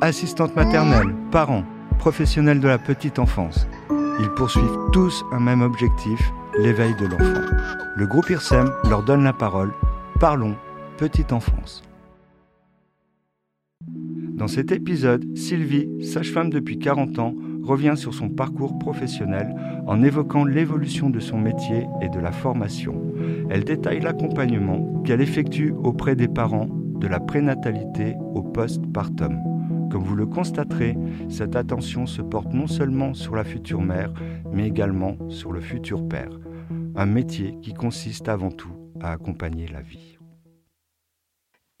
assistantes maternelles, parents, professionnels de la petite enfance. Ils poursuivent tous un même objectif, l'éveil de l'enfant. Le groupe IRSEM leur donne la parole. Parlons petite enfance. Dans cet épisode, Sylvie, sage-femme depuis 40 ans, revient sur son parcours professionnel en évoquant l'évolution de son métier et de la formation. Elle détaille l'accompagnement qu'elle effectue auprès des parents de la prénatalité au post-partum. Comme vous le constaterez, cette attention se porte non seulement sur la future mère, mais également sur le futur père. Un métier qui consiste avant tout à accompagner la vie.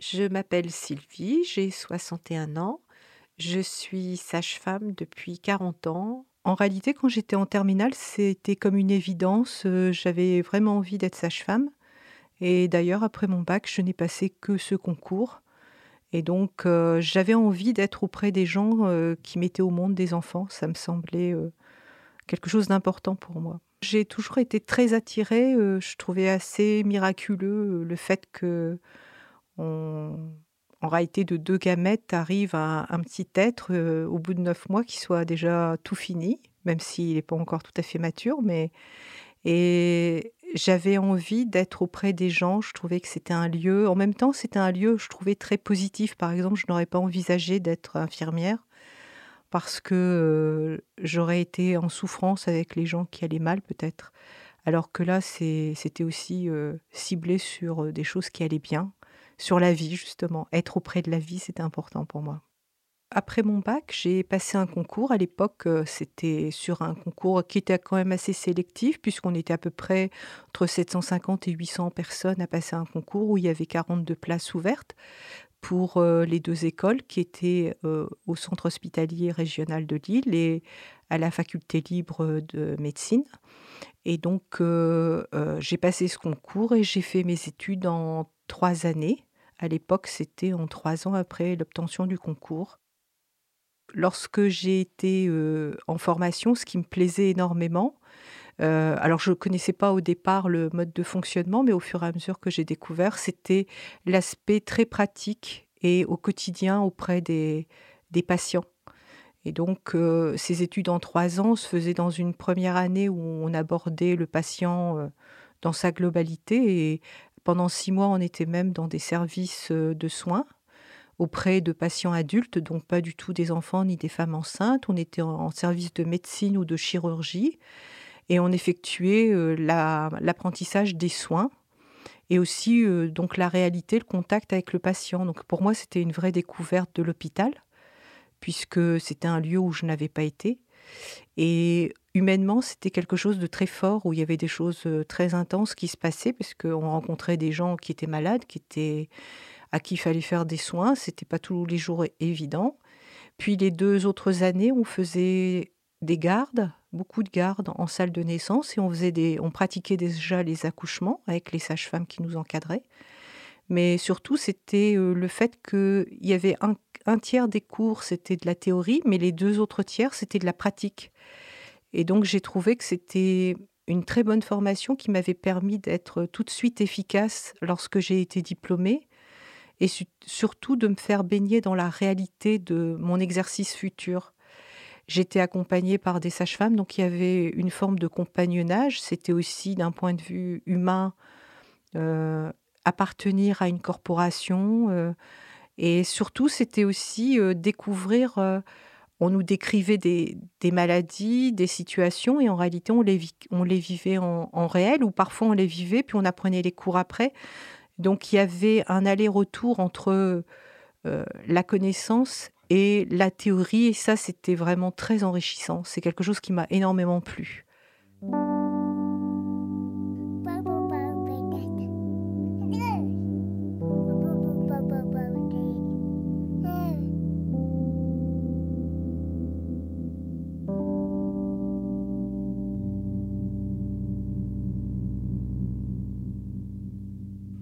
Je m'appelle Sylvie, j'ai 61 ans. Je suis sage-femme depuis 40 ans. En réalité, quand j'étais en terminale, c'était comme une évidence. Euh, j'avais vraiment envie d'être sage-femme. Et d'ailleurs, après mon bac, je n'ai passé que ce concours. Et donc, euh, j'avais envie d'être auprès des gens euh, qui mettaient au monde des enfants. Ça me semblait euh, quelque chose d'important pour moi. J'ai toujours été très attirée. je trouvais assez miraculeux le fait que, en réalité, de deux gamètes arrive un, un petit être au bout de neuf mois qui soit déjà tout fini, même s'il n'est pas encore tout à fait mature. Mais et j'avais envie d'être auprès des gens. Je trouvais que c'était un lieu. En même temps, c'était un lieu, je trouvais très positif. Par exemple, je n'aurais pas envisagé d'être infirmière parce que euh, j'aurais été en souffrance avec les gens qui allaient mal, peut-être. Alors que là, c'était aussi euh, ciblé sur euh, des choses qui allaient bien, sur la vie, justement. Être auprès de la vie, c'était important pour moi. Après mon bac, j'ai passé un concours. À l'époque, euh, c'était sur un concours qui était quand même assez sélectif, puisqu'on était à peu près entre 750 et 800 personnes à passer un concours où il y avait 42 places ouvertes pour euh, les deux écoles qui étaient euh, au centre hospitalier régional de Lille et à la faculté libre de médecine. Et donc, j'ai passé ce concours et j'ai fait mes études en trois années. À l'époque, c'était en trois ans après l'obtention du concours lorsque j'ai été en formation, ce qui me plaisait énormément, alors je ne connaissais pas au départ le mode de fonctionnement, mais au fur et à mesure que j'ai découvert, c'était l'aspect très pratique et au quotidien auprès des, patients. Et donc, ces études en trois ans se faisaient dans une première année où on abordait le patient dans sa globalité. Et pendant six mois, on était même dans des services de soins auprès de patients adultes, donc pas du tout des enfants ni des femmes enceintes. On était en service de médecine ou de chirurgie et on effectuait euh, l'apprentissage des soins et aussi euh, donc la réalité, le contact avec le patient. Donc pour moi, c'était une vraie découverte de l'hôpital puisque c'était un lieu où je n'avais pas été. Et humainement, c'était quelque chose de très fort, où il y avait des choses euh, très intenses qui se passaient, parce qu'on rencontrait des gens qui étaient malades, qui étaient à qui il fallait faire des soins. C'était pas tous les jours évident. Puis les deux autres années, on faisait des gardes, beaucoup de gardes en salle de naissance et on faisait des, on pratiquait déjà les accouchements avec les sages-femmes qui nous encadraient. Mais surtout, c'était euh, le fait qu'il y avait un, un tiers des cours, c'était de la théorie, mais les deux autres tiers, c'était de la pratique. Et donc, j'ai trouvé que c'était une très bonne formation qui m'avait permis d'être tout de suite efficace lorsque j'ai été diplômée et surtout de me faire baigner dans la réalité de mon exercice futur. J'étais accompagnée par des sages-femmes, donc il y avait une forme de compagnonnage. C'était aussi, d'un point de vue humain, euh, appartenir à une corporation. Euh, et surtout, c'était aussi euh, découvrir. on nous décrivait des, maladies, des situations, et en réalité, on les, on les vivait en, en, réel, ou parfois on les vivait, puis on apprenait les cours après. Donc il y avait un aller-retour entre euh, la connaissance et la théorie, et ça c'était vraiment très enrichissant. C'est quelque chose qui m'a énormément plu.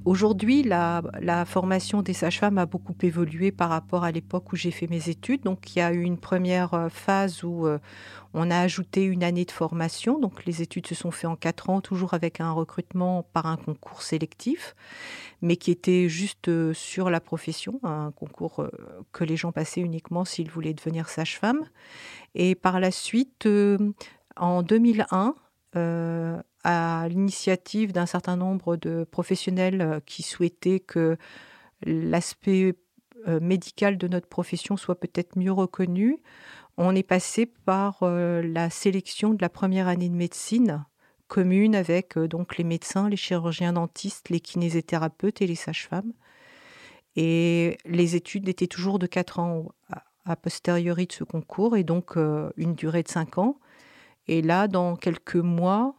Aujourd'hui, la, formation des sages-femmes a beaucoup évolué par rapport à l'époque où j'ai fait mes études. Donc, il y a eu une première euh, phase où euh, on a ajouté une année de formation. Donc, les études se sont faites en quatre ans, toujours avec un recrutement par un concours sélectif, mais qui était juste euh, sur la profession, un concours que les gens passaient uniquement s'ils voulaient devenir sage-femme. Et par la suite, en 2001, à l'initiative d'un certain nombre de professionnels euh, qui souhaitaient que l'aspect euh, médical de notre profession soit peut-être mieux reconnu, on est passé par euh, la sélection de la première année de médecine commune avec donc les médecins, les chirurgiens dentistes, les kinésithérapeutes et les sages-femmes. Et les études étaient toujours de 4 ans a posteriori de ce concours et donc une durée de 5 ans. Et là, dans quelques mois,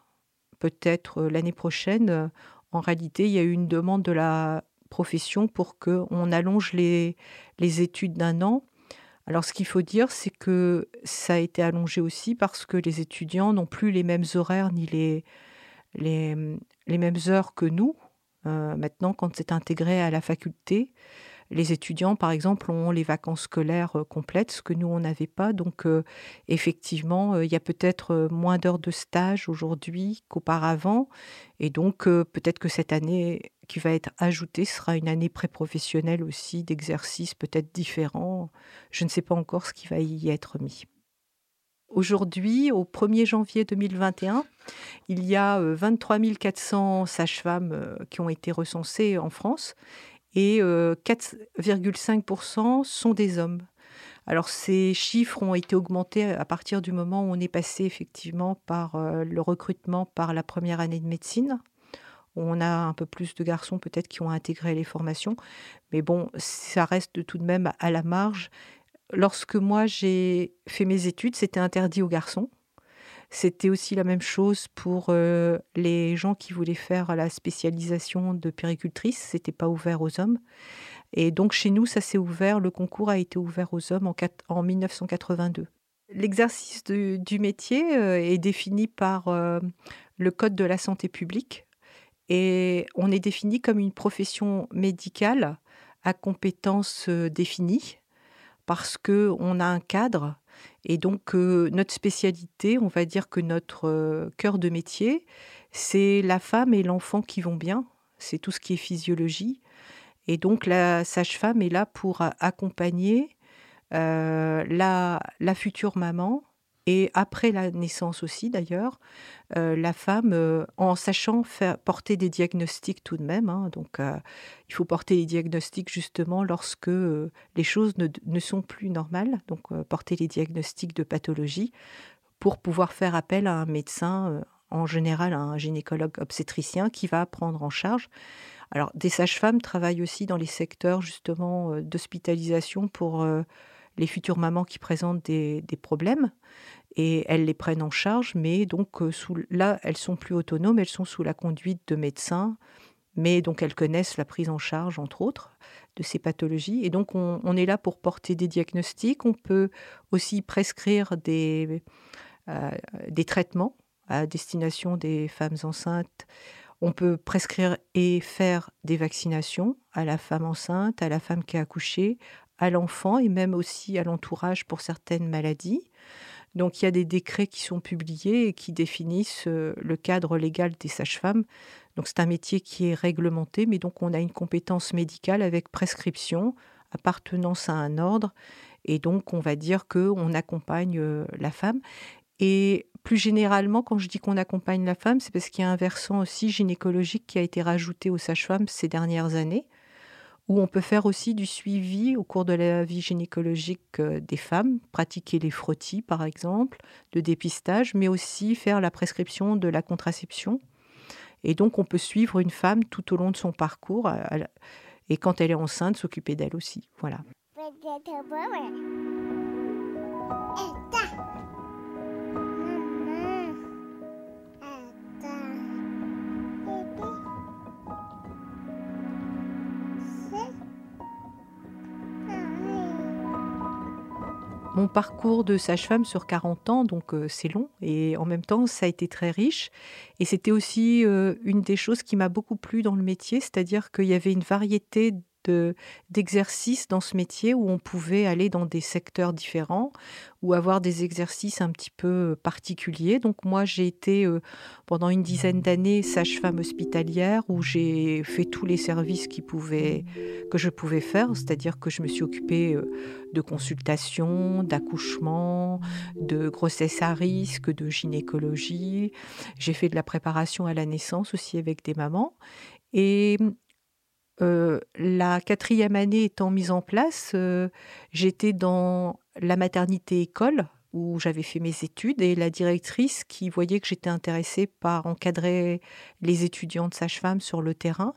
peut-être euh, l'année prochaine, euh, en réalité, il y a eu une demande de la profession pour qu'on allonge les, les études d'un an. Alors ce qu'il faut dire, c'est que ça a été allongé aussi parce que les étudiants n'ont plus les mêmes horaires ni les, les, les mêmes heures que nous. Euh, maintenant, quand c'est intégré à la faculté, les étudiants, par exemple, ont les vacances scolaires euh, complètes, ce que nous, on n'avait pas. Donc, euh, effectivement, euh, il y a peut-être moins d'heures de stage aujourd'hui qu'auparavant. Et donc, peut-être que cette année qui va être ajoutée sera une année pré-professionnelle aussi, d'exercices peut-être différents. Je ne sais pas encore ce qui va y être mis. Aujourd'hui, au 1er janvier 2021, il y a 23 400 sages-femmes qui ont été recensées en France et 4,5% sont des hommes. Alors ces chiffres ont été augmentés à partir du moment où on est passé effectivement par le recrutement par la première année de médecine. On a un peu plus de garçons peut-être qui ont intégré les formations, mais bon, ça reste tout de même à la marge. Lorsque moi j'ai fait mes études, c'était interdit aux garçons. C'était aussi la même chose pour euh, les gens qui voulaient faire la spécialisation de péricultrice. C'était pas ouvert aux hommes. Et donc chez nous, ça s'est ouvert. Le concours a été ouvert aux hommes en, en 1982. L'exercice du métier euh, est défini par euh, le Code de la santé publique et on est défini comme une profession médicale à compétences définies parce que on a un cadre et donc, notre spécialité, on va dire que notre cœur de métier, c'est la femme et l'enfant qui vont bien. C'est tout ce qui est physiologie. Et donc, la sage-femme est là pour accompagner la, future maman et après la naissance aussi, d'ailleurs, euh, la femme, euh, en sachant porter des diagnostics tout de même, hein, donc euh, il faut porter les diagnostics justement lorsque les choses ne, sont plus normales, donc porter les diagnostics de pathologie pour pouvoir faire appel à un médecin, en général un gynécologue obstétricien qui va prendre en charge. Alors, des sages-femmes travaillent aussi dans les secteurs justement d'hospitalisation pour les futures mamans qui présentent des problèmes et elles les prennent en charge, mais donc euh, là, elles sont plus autonomes, elles sont sous la conduite de médecins, mais donc elles connaissent la prise en charge, entre autres, de ces pathologies. Et donc on, est là pour porter des diagnostics, on peut aussi prescrire des, euh, des traitements à destination des femmes enceintes. On peut prescrire et faire des vaccinations à la femme enceinte, à la femme qui a accouché, à l'enfant et même aussi à l'entourage pour certaines maladies. Donc il y a des décrets qui sont publiés et qui définissent euh, le cadre légal des sages-femmes. Donc c'est un métier qui est réglementé, mais donc on a une compétence médicale avec prescription, appartenance à un ordre, et donc on va dire que on accompagne euh, la femme. Et plus généralement, quand je dis qu'on accompagne la femme, c'est parce qu'il y a un versant aussi gynécologique qui a été rajouté aux sages-femmes ces dernières années où on peut faire aussi du suivi au cours de la vie gynécologique euh, des femmes, pratiquer les frottis par exemple, de dépistage, mais aussi faire la prescription de la contraception. Et donc on peut suivre une femme tout au long de son parcours et quand elle est enceinte, s'occuper d'elle aussi. Voilà. Mon parcours de sage-femme sur 40 ans, donc euh, c'est long et en même temps ça a été très riche. Et c'était aussi euh, une des choses qui m'a beaucoup plu dans le métier, c'est-à-dire qu'il y avait une variété d'exercices dans ce métier où on pouvait aller dans des secteurs différents ou avoir des exercices un petit peu particuliers. Donc moi j'ai été euh, pendant une dizaine d'années sage-femme hospitalière où j'ai fait tous les services qui pouvaient, que je pouvais faire, c'est-à-dire que je me suis occupée euh, de consultation, d'accouchement, de grossesse à risque, de gynécologie. J'ai fait de la préparation à la naissance aussi avec des mamans. Et euh, la quatrième année étant mise en place, euh, j'étais dans la maternité école où j'avais fait mes études et la directrice qui voyait que j'étais intéressée par encadrer les étudiants de sage-femme sur le terrain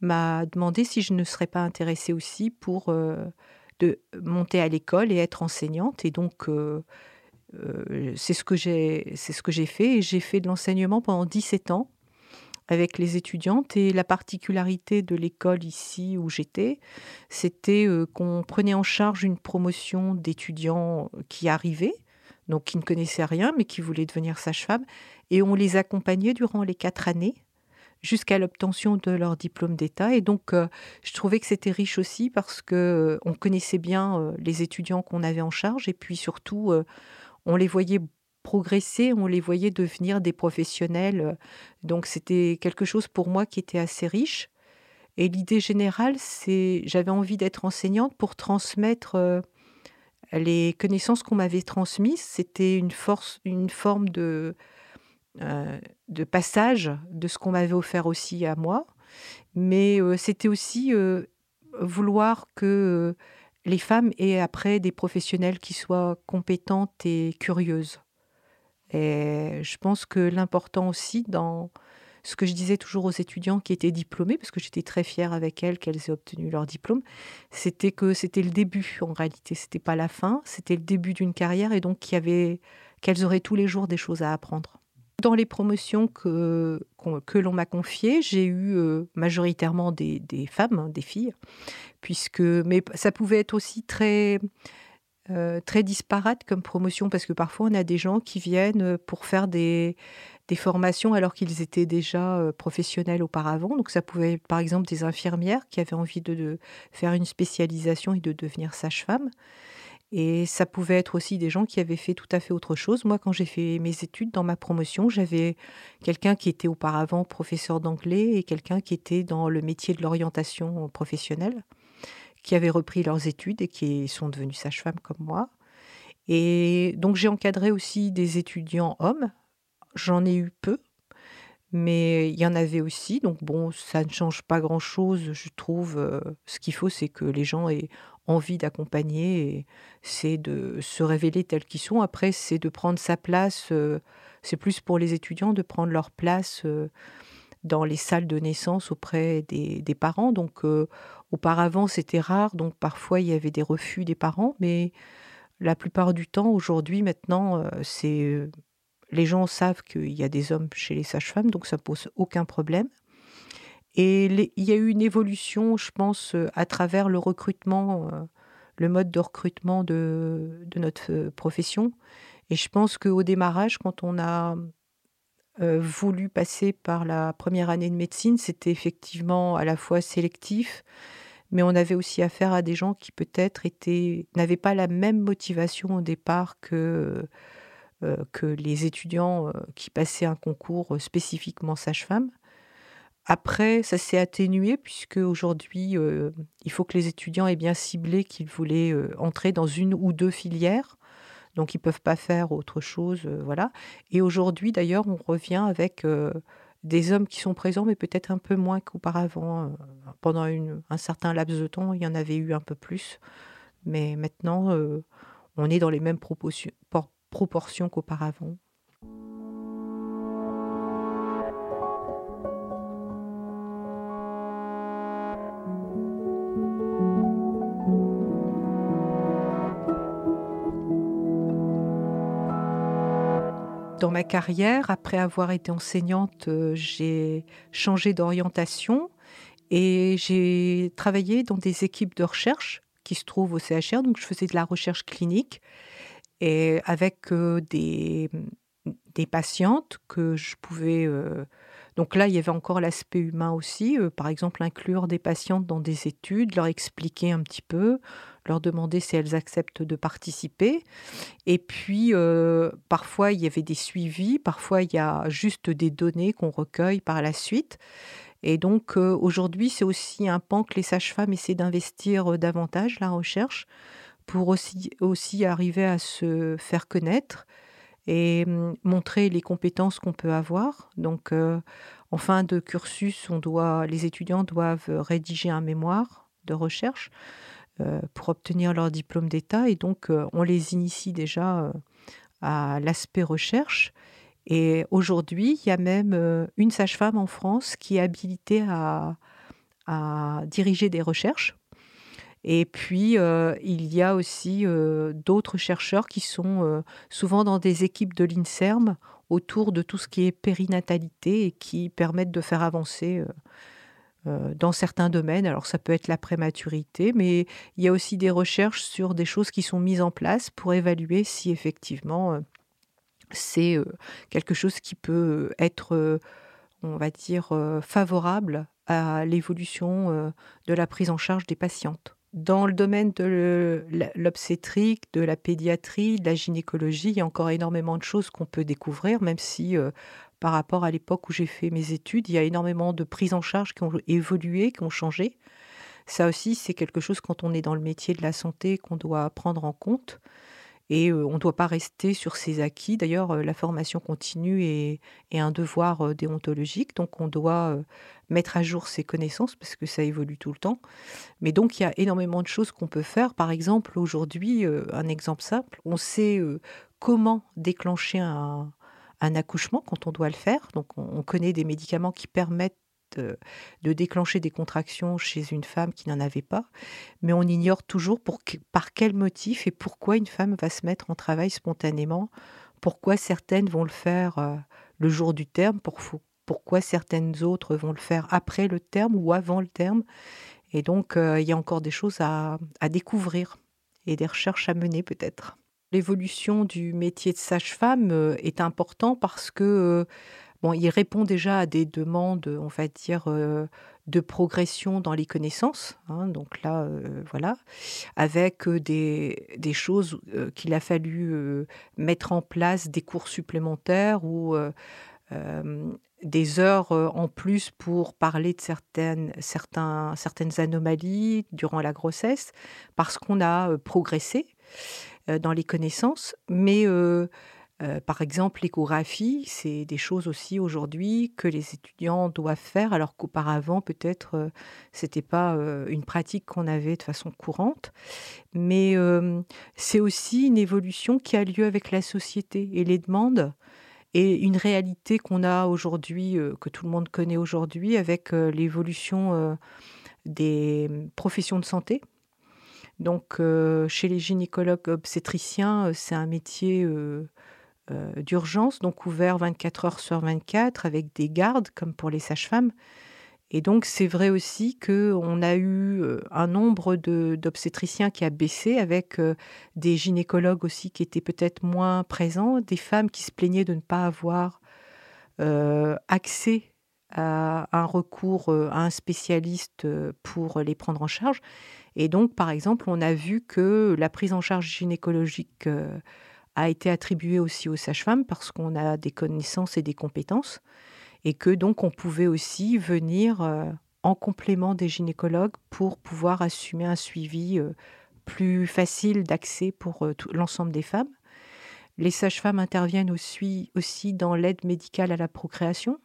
m'a demandé si je ne serais pas intéressée aussi pour euh, de monter à l'école et être enseignante. Et donc c'est ce que j'ai c'est ce que j'ai fait. Et j'ai fait de l'enseignement pendant 17 ans avec les étudiantes. Et la particularité de l'école ici où j'étais, c'était euh, qu'on prenait en charge une promotion d'étudiants qui arrivaient, donc qui ne connaissaient rien, mais qui voulaient devenir sage-femme. Et on les accompagnait durant les quatre années jusqu'à l'obtention de leur diplôme d'État. Et donc, euh, je trouvais que c'était riche aussi parce que euh, on connaissait bien les étudiants qu'on avait en charge et puis surtout, on les voyait progresser, on les voyait devenir des professionnels. Donc c'était quelque chose pour moi qui était assez riche. Et l'idée générale, c'est j'avais envie d'être enseignante pour transmettre euh, les connaissances qu'on m'avait transmises. C'était une force, une forme de, euh, de passage de ce qu'on m'avait offert aussi à moi. Mais euh, c'était aussi vouloir que les femmes aient après des professionnels qui soient compétentes et curieuses. Et je pense que l'important aussi dans ce que je disais toujours aux étudiants qui étaient diplômés, parce que j'étais très fière avec elles qu'elles aient obtenu leur diplôme, c'était que c'était le début en réalité, c'était pas la fin, c'était le début d'une carrière et donc qu'elles auraient tous les jours des choses à apprendre. Dans les promotions que, l'on m'a confiées, j'ai eu euh, majoritairement des, des, femmes, hein, des filles, puisque mais ça pouvait être aussi très euh, très disparate comme promotion parce que parfois on a des gens qui viennent euh, pour faire des, formations alors qu'ils étaient déjà euh, professionnels auparavant. Donc ça pouvait être par exemple des infirmières qui avaient envie de, faire une spécialisation et de devenir sage-femme. Et ça pouvait être aussi des gens qui avaient fait tout à fait autre chose. Moi, quand j'ai fait mes études dans ma promotion, j'avais quelqu'un qui était auparavant professeur d'anglais et quelqu'un qui était dans le métier de l'orientation professionnelle qui avaient repris leurs études et qui sont devenus sages-femmes comme moi. Et donc j'ai encadré aussi des étudiants hommes. J'en ai eu peu, mais il y en avait aussi. Donc bon, ça ne change pas grand-chose, je trouve. Euh, ce qu'il faut, c'est que les gens aient envie d'accompagner, c'est de se révéler tels qu'ils sont. Après, c'est de prendre sa place. Euh, c'est plus pour les étudiants de prendre leur place. Dans les salles de naissance auprès des, parents. Donc euh, auparavant c'était rare, donc parfois il y avait des refus des parents, mais la plupart du temps aujourd'hui maintenant euh, c'est euh, les gens savent qu'il y a des hommes chez les sages-femmes, donc ça pose aucun problème. Et il y a eu une évolution, je pense, à travers le recrutement, le mode de recrutement de, de notre profession. Et je pense qu'au démarrage, quand on a euh, voulu passer par la première année de médecine, c'était effectivement à la fois sélectif, mais on avait aussi affaire à des gens qui peut-être n'avaient pas la même motivation au départ que, euh, que les étudiants euh, qui passaient un concours spécifiquement sage-femme. Après, ça s'est atténué puisque aujourd'hui, il faut que les étudiants aient bien ciblé qu'ils voulaient entrer dans une ou deux filières donc ils peuvent pas faire autre chose, euh, voilà. Et aujourd'hui, d'ailleurs, on revient avec euh, des hommes qui sont présents, mais peut-être un peu moins qu'auparavant. Euh, pendant un certain laps de temps, il y en avait eu un peu plus, mais maintenant, on est dans les mêmes proportions qu'auparavant. Ma carrière, après avoir été enseignante, euh, j'ai changé d'orientation et j'ai travaillé dans des équipes de recherche qui se trouve au CHR. Donc, je faisais de la recherche clinique et avec des, des patientes que je pouvais. donc là, il y avait encore l'aspect humain aussi. par exemple, inclure des patientes dans des études, leur expliquer un petit peu, leur demander si elles acceptent de participer. Et puis, parfois, il y avait des suivis, parfois, il y a juste des données qu'on recueille par la suite. Et donc aujourd'hui, c'est aussi un pan que les sages-femmes essaient d'investir davantage, la recherche, pour aussi, aussi arriver à se faire connaître et mmh, montrer les compétences qu'on peut avoir. Donc en fin de cursus, on doit, les étudiants doivent rédiger un mémoire de recherche pour obtenir leur diplôme d'État. Et donc on les initie déjà à l'aspect recherche. Et aujourd'hui, il y a même euh, une sage-femme en France qui est habilitée à, diriger des recherches. Et puis, euh, il y a aussi euh, d'autres chercheurs qui sont souvent dans des équipes de l'INSERM autour de tout ce qui est périnatalité et qui permettent de faire avancer dans certains domaines. Alors, ça peut être la prématurité, mais il y a aussi des recherches sur des choses qui sont mises en place pour évaluer si effectivement c'est quelque chose qui peut être, on va dire, favorable à l'évolution de la prise en charge des patientes. Dans le domaine de l'obstétrique, de la pédiatrie, de la gynécologie, il y a encore énormément de choses qu'on peut découvrir, même si par rapport à l'époque où j'ai fait mes études, il y a énormément de prises en charge qui ont évolué, qui ont changé. Ça aussi, c'est quelque chose quand on est dans le métier de la santé qu'on doit prendre en compte. Et on ne doit pas rester sur ses acquis. D'ailleurs, la formation continue est, un devoir déontologique, donc on doit mettre à jour ses connaissances parce que ça évolue tout le temps. Mais donc, il y a énormément de choses qu'on peut faire. Par exemple, aujourd'hui, un exemple simple, on sait comment déclencher un, accouchement quand on doit le faire. Donc, on connaît des médicaments qui permettent de, déclencher des contractions chez une femme qui n'en avait pas, mais on ignore toujours par quel motif et pourquoi une femme va se mettre en travail spontanément, pourquoi certaines vont le faire euh, le jour du terme, pourquoi certaines autres vont le faire après le terme ou avant le terme. Et donc, euh, il y a encore des choses à découvrir et des recherches à mener peut-être. L'évolution du métier de sage-femme euh, est important parce que Bon, il répond déjà à des demandes, on va dire, de progression dans les connaissances. Hein, donc là, voilà, avec des, choses qu'il a fallu mettre en place, des cours supplémentaires ou des heures en plus pour parler de certaines, certaines anomalies durant la grossesse, parce qu'on a progressé dans les connaissances. Mais euh, par exemple, l'échographie, c'est des choses aussi aujourd'hui que les étudiants doivent faire, alors qu'auparavant, peut-être, euh, ce n'était pas euh, une pratique qu'on avait de façon courante. Mais c'est aussi une évolution qui a lieu avec la société et les demandes et une réalité qu'on a aujourd'hui, que tout le monde connaît aujourd'hui, avec l'évolution des professions de santé. Donc, chez les gynécologues obstétriciens, c'est un métier euh, d'urgence, donc ouvert 24 heures sur 24 avec des gardes comme pour les sages-femmes. Et donc c'est vrai aussi qu'on a eu euh, un nombre d'obstétriciens qui a baissé avec euh, des gynécologues aussi qui étaient peut-être moins présents, des femmes qui se plaignaient de ne pas avoir accès à un recours à un spécialiste pour les prendre en charge. Et donc, par exemple, on a vu que la prise en charge gynécologique a été attribué aussi aux sages-femmes parce qu'on a des connaissances et des compétences et que donc on pouvait aussi venir euh, en complément des gynécologues pour pouvoir assumer un suivi euh, plus facile d'accès pour euh, l'ensemble des femmes. Les sages-femmes interviennent aussi, aussi dans l'aide médicale à la procréation,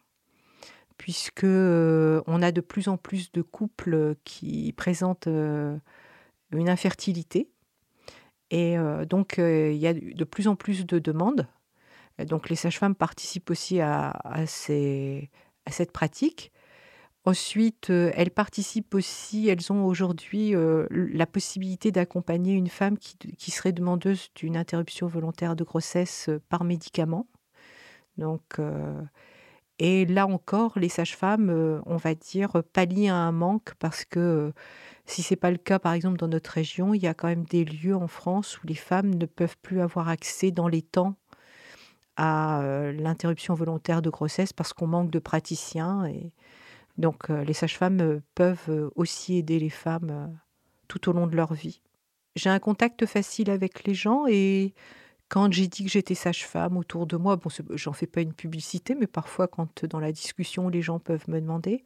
puisque on a de plus en plus de couples qui présentent une infertilité et donc, il y a de plus en plus de demandes. Donc, les sages-femmes participent aussi à, cette pratique. Ensuite, elles participent aussi, elles ont aujourd'hui la possibilité d'accompagner une femme qui, serait demandeuse d'une interruption volontaire de grossesse par médicament. Donc, et là encore, les sages-femmes, on va dire, pallient à un manque parce que si ce n'est pas le cas, par exemple, dans notre région, il y a quand même des lieux en France où les femmes ne peuvent plus avoir accès dans les temps à l'interruption volontaire de grossesse parce qu'on manque de praticiens. Et donc, les sages-femmes peuvent aussi aider les femmes tout au long de leur vie. J'ai un contact facile avec les gens et quand j'ai dit que j'étais sage-femme autour de moi, bon, j'en fais pas une publicité, mais parfois quand dans la discussion les gens peuvent me demander,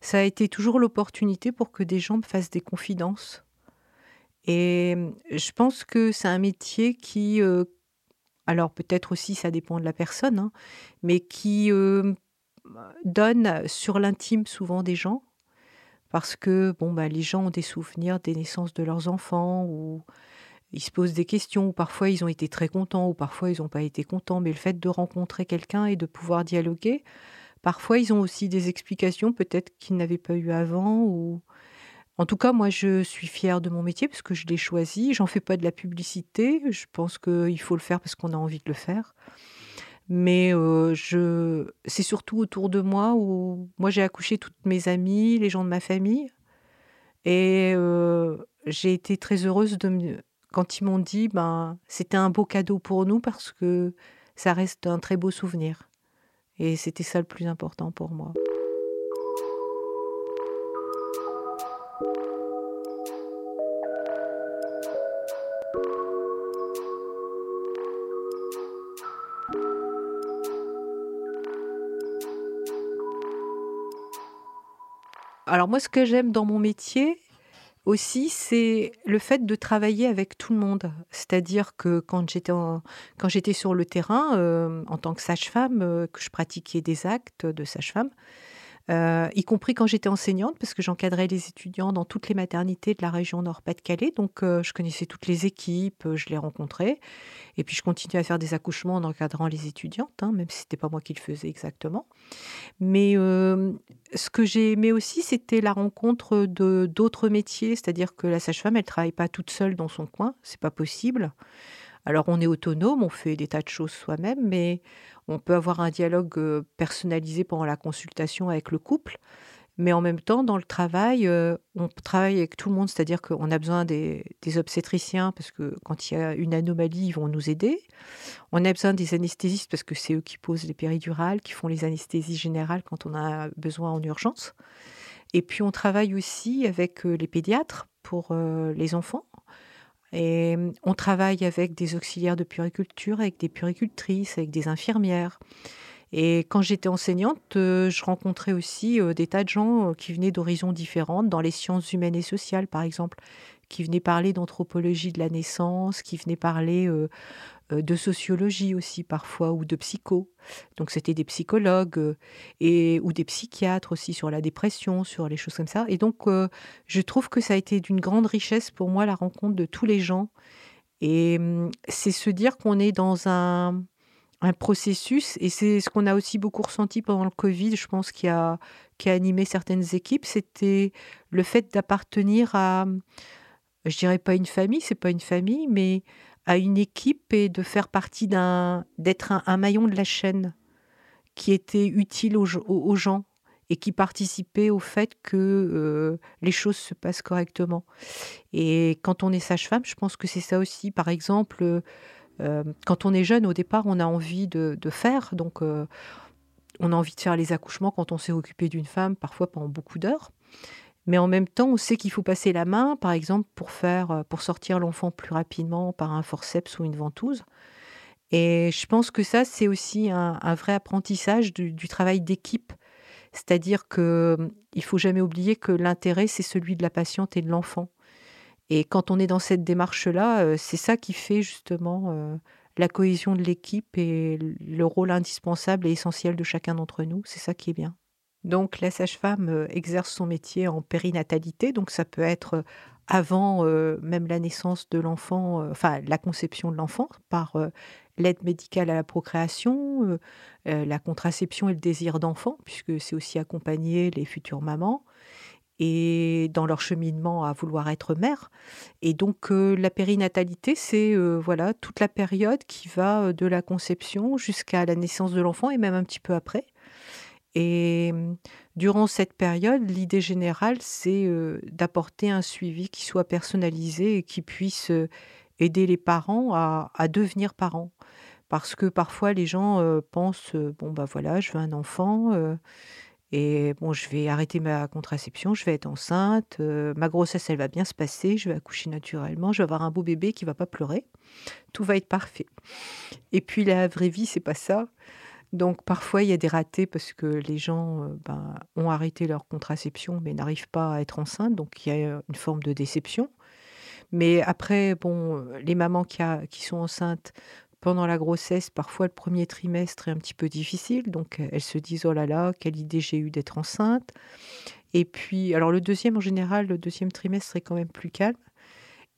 ça a été toujours l'opportunité pour que des gens me fassent des confidences. Et je pense que c'est un métier qui, alors peut-être aussi ça dépend de la personne, hein, mais qui donne sur l'intime souvent des gens, parce que bon, bah, les gens ont des souvenirs des naissances de leurs enfants, ou ils se posent des questions, ou parfois ils ont été très contents, ou parfois ils n'ont pas été contents, mais le fait de rencontrer quelqu'un et de pouvoir dialoguer, Parfois, ils ont aussi des explications peut-être qu'ils n'avaient pas eu avant ou en tout cas, moi, je suis fière de mon métier parce que je l'ai choisi. J'en fais pas de la publicité. Je pense qu'il faut le faire parce qu'on a envie de le faire. Mais euh, je... c'est surtout autour de moi où moi j'ai accouché toutes mes amies, les gens de ma famille. Et euh, j'ai été très heureuse de me... quand ils m'ont dit ben, c'était un beau cadeau pour nous parce que ça reste un très beau souvenir. Et c'était ça le plus important pour moi. Alors moi, ce que j'aime dans mon métier, aussi, c'est le fait de travailler avec tout le monde. C'est-à-dire que quand j'étais, sur le terrain, euh, en tant que sage-femme, euh, que je pratiquais des actes de sage-femme, euh, y compris quand j'étais enseignante, parce que j'encadrais les étudiants dans toutes les maternités de la région Nord-Pas-de-Calais. Donc, euh, je connaissais toutes les équipes, euh, je les rencontrais. Et puis, je continuais à faire des accouchements en encadrant les étudiantes, hein, même si ce n'était pas moi qui le faisais exactement. Mais ce que j'ai aimé aussi, c'était la rencontre de d'autres métiers. C'est-à-dire que la sage-femme, elle ne travaille pas toute seule dans son coin. C'est pas possible. Alors, on est autonome, on fait des tas de choses soi-même, mais on peut avoir un dialogue personnalisé pendant la consultation avec le couple, mais en même temps, dans le travail, on travaille avec tout le monde, c'est-à-dire qu'on a besoin des, obstétriciens parce que quand il y a une anomalie, ils vont nous aider. On a besoin des anesthésistes parce que c'est eux qui posent les péridurales, qui font les anesthésies générales quand on a besoin en urgence. Et puis on travaille aussi avec les pédiatres pour les enfants. Et on travaille avec des auxiliaires de puriculture, avec des puricultrices, avec des infirmières. Et quand j'étais enseignante, je rencontrais aussi des tas de gens qui venaient d'horizons différentes, dans les sciences humaines et sociales, par exemple, qui venaient parler d'anthropologie de la naissance, qui venaient parler euh, de sociologie aussi parfois ou de psycho. Donc c'était des psychologues euh, et ou des psychiatres aussi sur la dépression, sur les choses comme ça. Et donc euh, je trouve que ça a été d'une grande richesse pour moi la rencontre de tous les gens. Et hum, c'est se dire qu'on est dans un, un processus et c'est ce qu'on a aussi beaucoup ressenti pendant le Covid, je pense qui a qui a animé certaines équipes, c'était le fait d'appartenir à je dirais pas une famille, c'est pas une famille, mais une équipe et de faire partie d'un, d'être un, maillon de la chaîne qui était utile aux, gens et qui participait au fait que euh, les choses se passent correctement. Et quand on est sage-femme, je pense que c'est ça aussi. Par exemple, euh, quand on est jeune, au départ, on a envie de, faire. Donc, euh, on a envie de faire les accouchements quand on s'est occupé d'une femme, parfois pendant beaucoup d'heures. Mais en même temps, on sait qu'il faut passer la main, par exemple, pour, faire, euh, pour sortir l'enfant plus rapidement par un forceps ou une ventouse. Et je pense que ça, c'est aussi un, vrai apprentissage du, travail d'équipe. C'est-à-dire qu'il hum, ne faut jamais oublier que l'intérêt, c'est celui de la patiente et de l'enfant. Et quand on est dans cette démarche-là, euh, c'est ça qui fait justement euh, la cohésion de l'équipe et le rôle indispensable et essentiel de chacun d'entre nous. C'est ça qui est bien. Donc la sage-femme euh, exerce son métier en périnatalité, donc ça peut être euh, avant euh, même la naissance de l'enfant, enfin la conception de l'enfant, par l'aide médicale à la procréation, la contraception et le désir d'enfant, puisque c'est aussi accompagner les futures mamans et dans leur cheminement à vouloir être mère. Et donc la périnatalité, c'est voilà toute la période qui va de la conception jusqu'à la naissance de l'enfant et même un petit peu après. Et durant cette période, l'idée générale, c'est d'apporter un suivi qui soit personnalisé et qui puisse aider les parents à, devenir parents. Parce que parfois, les gens pensent, bon, bah voilà, je veux un enfant. Et bon, je vais arrêter ma contraception, je vais être enceinte, ma grossesse, elle va bien se passer, je vais accoucher naturellement, je vais avoir un beau bébé qui va pas pleurer, tout va être parfait. Et puis la vraie vie, c'est pas ça. Donc parfois, il y a des ratés parce que les gens ben, ont arrêté leur contraception mais n'arrivent pas à être enceintes, donc il y a une forme de déception. Mais après, bon, les mamans qui, qui sont enceintes pendant la grossesse, parfois le premier trimestre est un petit peu difficile, donc elles se disent oh là là, quelle idée j'ai eue d'être enceinte. Et puis, alors le deuxième en général, le deuxième trimestre est quand même plus calme.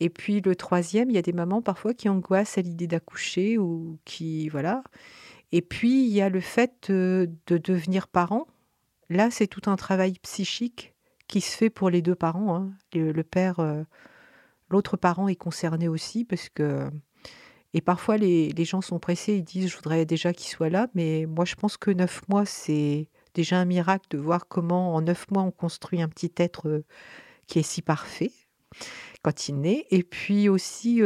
Et puis le troisième, il y a des mamans parfois qui angoissent à l'idée d'accoucher ou qui voilà. Et puis, il y a le fait de devenir parent. Là, c'est tout un travail psychique qui se fait pour les deux parents. Hein. Le, père, l'autre parent est concerné aussi parce que. Et parfois, les, les, gens sont pressés, ils disent Je voudrais déjà qu'il soit là, mais moi, je pense que neuf mois, c'est déjà un miracle de voir comment, en neuf mois, on construit un petit être qui est si parfait quand il naît. Et puis aussi,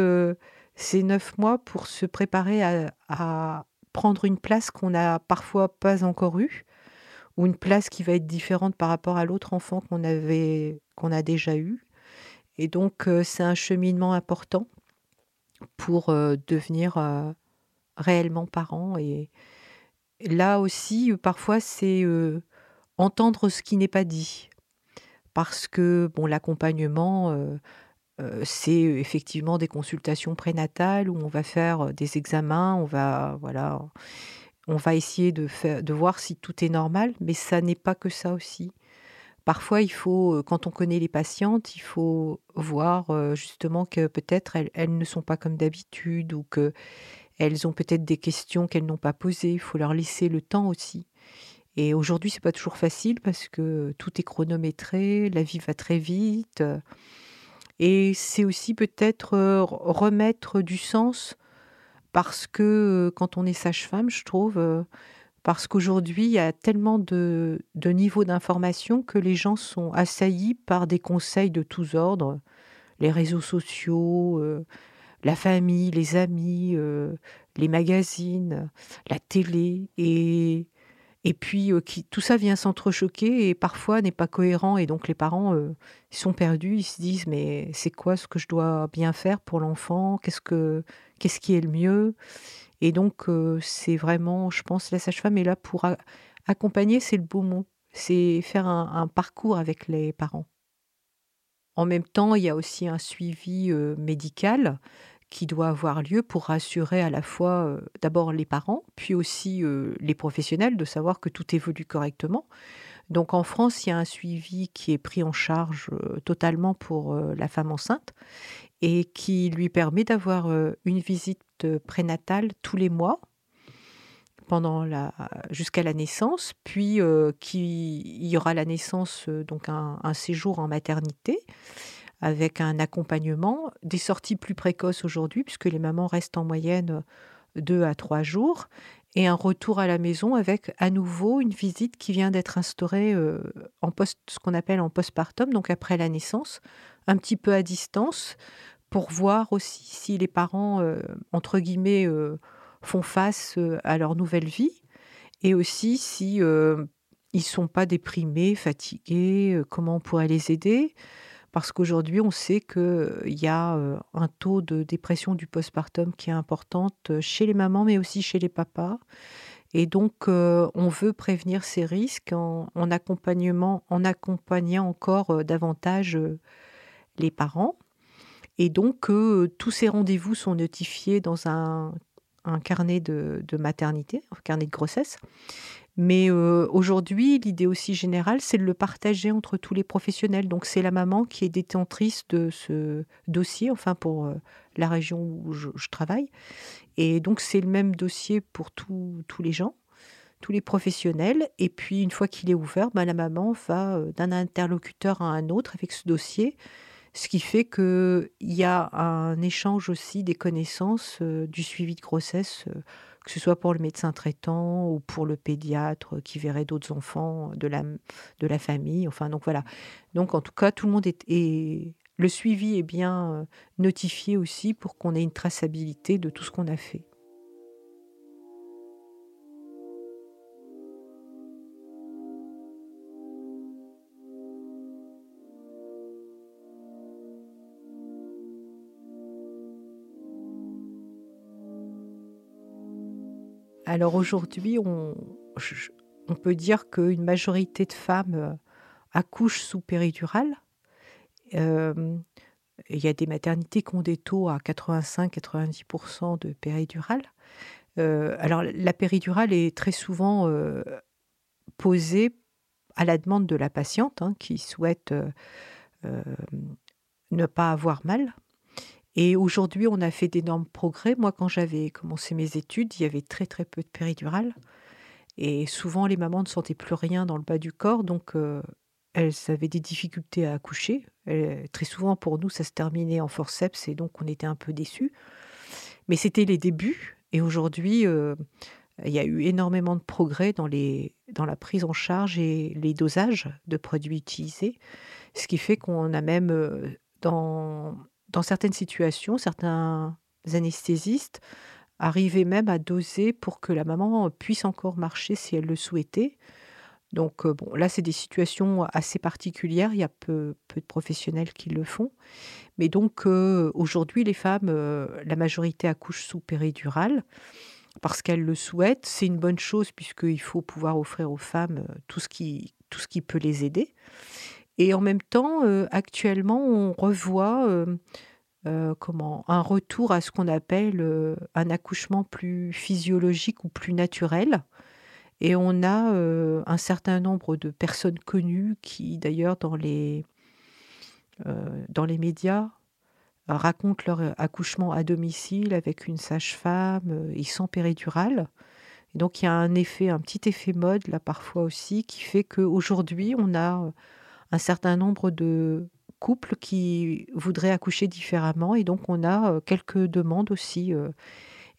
c'est neuf mois pour se préparer à, prendre une place qu'on n'a parfois pas encore eue, ou une place qui va être différente par rapport à l'autre enfant qu'on avait qu'on a déjà eu. Et donc euh, c'est un cheminement important pour euh, devenir euh, réellement parent. Et là aussi, parfois, c'est entendre ce qui n'est pas dit. Parce que bon, l'accompagnement, c'est effectivement des consultations prénatales où on va faire des examens, on va voilà, on va essayer de voir si tout est normal, mais ça n'est pas que ça aussi. Parfois, il faut, quand on connaît les patientes, il faut voir justement que peut-être elles, ne sont pas comme d'habitude ou que elles ont peut-être des questions qu'elles n'ont pas posées. Il faut leur laisser le temps aussi. Et aujourd'hui, c'est pas toujours facile parce que tout est chronométré, la vie va très vite. Et c'est aussi peut-être remettre du sens parce que quand on est sage-femme, je trouve, parce qu'aujourd'hui, il y a tellement de, de niveaux d'information que les gens sont assaillis par des conseils de tous ordres, les réseaux sociaux, la famille, les amis, les magazines, la télé. Et et puis qui, tout ça vient s'entrechoquer et parfois n'est pas cohérent. Et donc les parents sont perdus, ils se disent mais c'est quoi ce que je dois bien faire pour l'enfant? Qu'est-ce que qu'est-ce qui est le mieux? Et donc c'est vraiment, je pense, la sage-femme est là pour accompagner, c'est le beau mot, c'est faire un, parcours avec les parents. En même temps, il y a aussi un suivi médical qui doit avoir lieu pour rassurer à la fois d'abord les parents, puis aussi les professionnels de savoir que tout évolue correctement. Donc en France, il y a un suivi qui est pris en charge totalement pour la femme enceinte et qui lui permet d'avoir une visite prénatale tous les mois pendant la jusqu'à la naissance, puis qui il y aura la naissance donc un séjour en maternité avec un accompagnement, des sorties plus précoces aujourd'hui, puisque les mamans restent en moyenne deux à trois jours, et un retour à la maison avec à nouveau une visite qui vient d'être instaurée euh, en post, ce qu'on appelle en postpartum, donc après la naissance, un petit peu à distance, pour voir aussi si les parents, euh, entre guillemets, euh, font face à leur nouvelle vie, et aussi si ils sont pas déprimés, fatigués, comment on pourrait les aider parce qu'aujourd'hui, on sait qu'il y a un taux de dépression du postpartum qui est importante chez les mamans, mais aussi chez les papas. Et donc, on veut prévenir ces risques en, accompagnement, en accompagnant encore davantage les parents. Et donc, tous ces rendez-vous sont notifiés dans un, carnet de, maternité, un carnet de grossesse. Mais aujourd'hui, l'idée aussi générale, c'est de le partager entre tous les professionnels. Donc c'est la maman qui est détentrice de ce dossier, enfin pour la région où je, travaille. Et donc c'est le même dossier pour tous les gens, tous les professionnels. Et puis une fois qu'il est ouvert, ben, la maman va d'un interlocuteur à un autre avec ce dossier Ce qui fait qu'il y a un échange aussi des connaissances du suivi de grossesse, que ce soit pour le médecin traitant ou pour le pédiatre qui verrait d'autres enfants de la, famille. Enfin, donc voilà. Donc en tout cas, tout le monde est, est le suivi est bien notifié aussi pour qu'on ait une traçabilité de tout ce qu'on a fait. Alors aujourd'hui, on, peut dire qu'une majorité de femmes accouchent sous péridurale il y a des maternités qui ont des taux à 85-90% de péridurale. alors la péridurale est très souvent posée à la demande de la patiente hein, qui souhaite ne pas avoir mal. Et aujourd'hui, on a fait d'énormes progrès. Moi, quand j'avais commencé mes études, il y avait très très peu de péridurale. Et souvent, les mamans ne sentaient plus rien dans le bas du corps, donc elles avaient des difficultés à accoucher. très souvent, pour nous, ça se terminait en forceps et donc on était un peu déçus. Mais c'était les débuts. Et aujourd'hui, euh, il y a eu énormément de progrès dans, les, dans la prise en charge et les dosages de produits utilisés. Ce qui fait qu'on a même, euh, dans, dans certaines situations, certains anesthésistes arrivaient même à doser pour que la maman puisse encore marcher si elle le souhaitait. Donc bon, là, c'est des situations assez particulières. Il y a peu, peu de professionnels qui le font. Mais donc aujourd'hui, les femmes, la majorité accouchent sous péridurale parce qu'elles le souhaitent. C'est une bonne chose puisqu'il faut pouvoir offrir aux femmes tout ce qui peut les aider. Et en même temps, actuellement, on revoit comment un retour à ce qu'on appelle un accouchement plus physiologique ou plus naturel et on a un certain nombre de personnes connues qui, d'ailleurs, dans les, dans les médias, racontent leur accouchement à domicile avec une sage-femme et sans péridurale. Et donc il y a un effet, un petit effet mode là parfois aussi, qui fait qu'aujourd'hui on a un certain nombre de couples qui voudraient accoucher différemment et donc on a quelques demandes aussi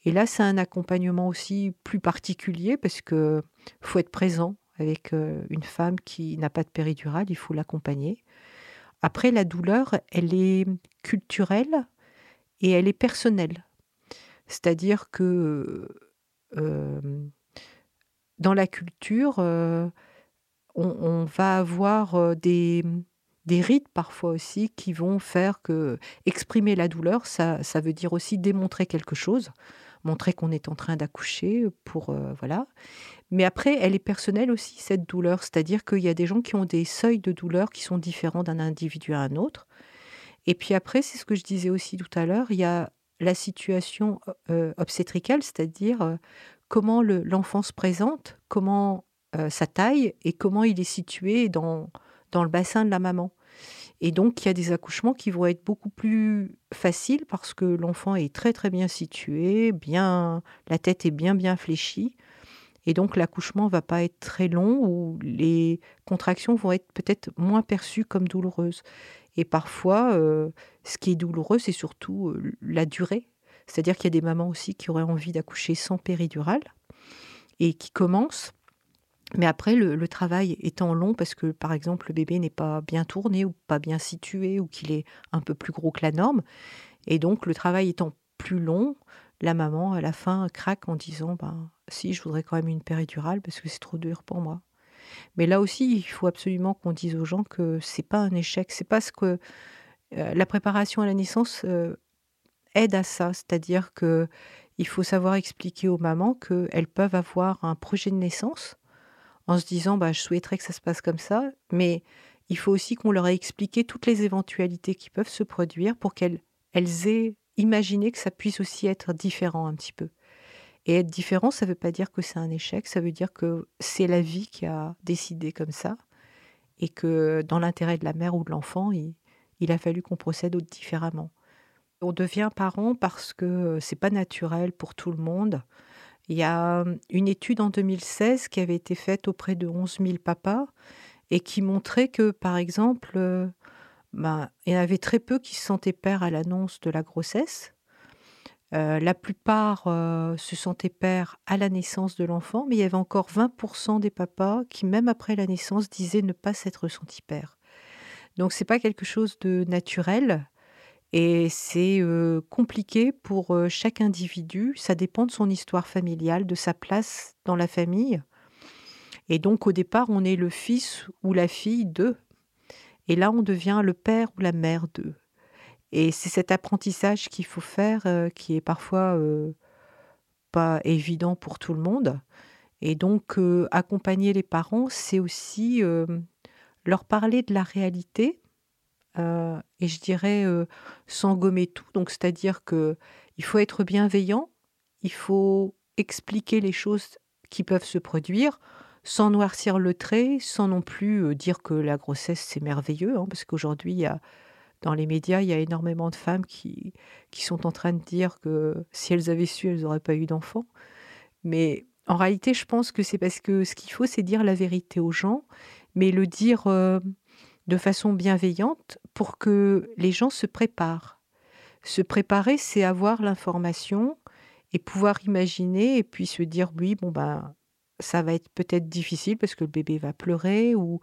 et là, c'est un accompagnement aussi plus particulier parce que faut être présent avec une femme qui n'a pas de péridurale, il faut l'accompagner. Après, la douleur, elle est culturelle et elle est personnelle. C'est-à-dire que dans la culture, on, va avoir des, des rites parfois aussi qui vont faire que exprimer la douleur, ça, ça veut dire aussi démontrer quelque chose montrer qu'on est en train d'accoucher pour euh, voilà. Mais après, elle est personnelle aussi cette douleur, c'est-à-dire qu'il y a des gens qui ont des seuils de douleur qui sont différents d'un individu à un autre. Et puis après, c'est ce que je disais aussi tout à l'heure, il y a la situation euh, obstétricale, c'est-à-dire euh, comment l'enfant se présente, comment sa taille et comment il est situé dans, dans le bassin de la maman. Et donc, il y a des accouchements qui vont être beaucoup plus faciles parce que l'enfant est très très bien situé, bien, la tête est bien bien fléchie. Et donc, l'accouchement va pas être très long ou les contractions vont être peut-être moins perçues comme douloureuses. Et parfois, euh, ce qui est douloureux, c'est surtout euh, la durée. C'est-à-dire qu'il y a des mamans aussi qui auraient envie d'accoucher sans péridurale et qui commencent mais après, le, travail étant long, parce que par exemple, le bébé n'est pas bien tourné ou pas bien situé ou qu'il est un peu plus gros que la norme, et donc le travail étant plus long, la maman, à la fin, craque en disant ben, Si, je voudrais quand même une péridurale parce que c'est trop dur pour moi. Mais là aussi, il faut absolument qu'on dise aux gens que c'est pas un échec. C'est parce que euh, la préparation à la naissance euh, aide à ça. C'est-à-dire que il faut savoir expliquer aux mamans qu'elles peuvent avoir un projet de naissance en se disant bah, je souhaiterais que ça se passe comme ça, mais il faut aussi qu'on leur ait expliqué toutes les éventualités qui peuvent se produire pour qu'elles elles aient imaginé que ça puisse aussi être différent un petit peu. Et être différent, ça ne veut pas dire que c'est un échec, ça veut dire que c'est la vie qui a décidé comme ça et que dans l'intérêt de la mère ou de l'enfant, il, il a fallu qu'on procède différemment. On devient parent parce que c'est pas naturel pour tout le monde. Il y a une étude en 2016 qui avait été faite auprès de 11 000 papas et qui montrait que, par exemple, ben, il y en avait très peu qui se sentaient pères à l'annonce de la grossesse. Euh, la plupart euh, se sentaient pères à la naissance de l'enfant, mais il y avait encore 20% des papas qui, même après la naissance, disaient ne pas s'être sentis pères. Donc c'est pas quelque chose de naturel et c'est compliqué pour chaque individu. Ça dépend de son histoire familiale, de sa place dans la famille. Et donc au départ, on est le fils ou la fille d'eux. Et là, on devient le père ou la mère d'eux. Et c'est cet apprentissage qu'il faut faire qui est parfois pas évident pour tout le monde. Et donc, accompagner les parents, c'est aussi leur parler de la réalité. Et je dirais sans gommer tout. Donc, c'est-à-dire que il faut être bienveillant, il faut expliquer les choses qui peuvent se produire sans noircir le trait, sans non plus dire que la grossesse c'est merveilleux, hein, parce qu'aujourd'hui dans les médias, il y a énormément de femmes qui, qui sont en train de dire que si elles avaient su, elles n'auraient pas eu d'enfants. Mais en réalité, je pense que c'est parce que ce qu'il faut, c'est dire la vérité aux gens, mais le dire euh, de façon bienveillante pour que les gens se préparent. Se préparer, c'est avoir l'information et pouvoir imaginer et puis se dire oui, bon ben ça va être peut-être difficile parce que le bébé va pleurer ou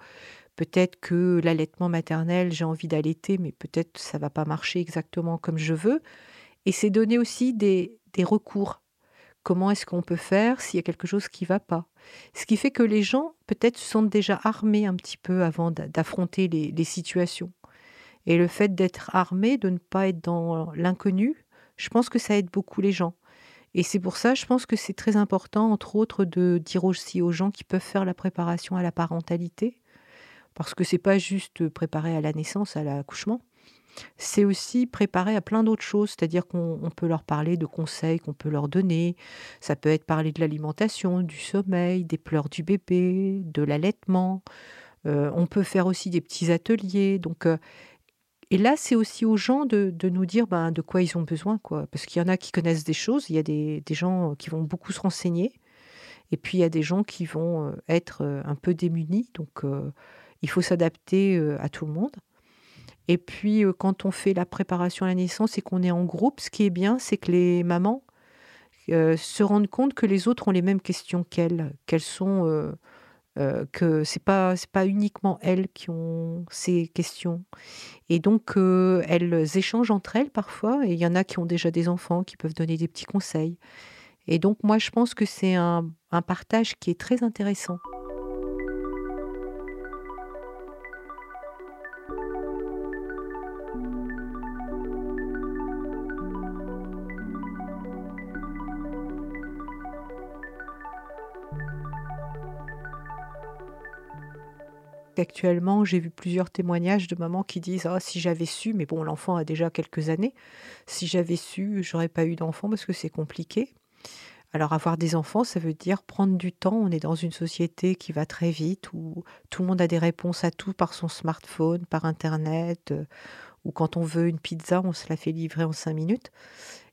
Peut-être que l'allaitement maternel, j'ai envie d'allaiter, mais peut-être ça va pas marcher exactement comme je veux. Et c'est donner aussi des, recours. Comment est-ce qu'on peut faire s'il y a quelque chose qui va pas Ce qui fait que les gens peut-être se sentent déjà armés un petit peu avant d'affronter les, les situations. Et le fait d'être armé, de ne pas être dans l'inconnu, je pense que ça aide beaucoup les gens. Et c'est pour ça, je pense que c'est très important, entre autres, de dire aussi aux gens qui peuvent faire la préparation à la parentalité, parce que c'est pas juste préparer à la naissance, à l'accouchement. C'est aussi préparer à plein d'autres choses, c'est-à-dire qu'on peut leur parler de conseils qu'on peut leur donner. Ça peut être parler de l'alimentation, du sommeil, des pleurs du bébé, de l'allaitement. Euh, on peut faire aussi des petits ateliers. Donc, euh, et là, c'est aussi aux gens de, nous dire ben, de quoi ils ont besoin. Quoi. Parce qu'il y en a qui connaissent des choses, il y a des, gens qui vont beaucoup se renseigner. Et puis, il y a des gens qui vont euh, être un peu démunis. Donc, il faut s'adapter euh, à tout le monde. Et puis, euh, quand on fait la préparation à la naissance et qu'on est en groupe, ce qui est bien, c'est que les mamans euh, se rendent compte que les autres ont les mêmes questions qu'elles, qu'elles sont, que c'est pas c'est pas uniquement elles qui ont ces questions. Et donc, elles échangent entre elles parfois. Et il y en a qui ont déjà des enfants, qui peuvent donner des petits conseils. Et donc, moi, je pense que c'est un partage qui est très intéressant. Actuellement, j'ai vu plusieurs témoignages de mamans qui disent Ah, si j'avais su, mais bon, l'enfant a déjà quelques années, si j'avais su, j'aurais pas eu d'enfant parce que c'est compliqué. Alors, avoir des enfants, ça veut dire prendre du temps. On est dans une société qui va très vite, où tout le monde a des réponses à tout par son smartphone, par Internet, euh, ou quand on veut une pizza, on se la fait livrer en cinq minutes.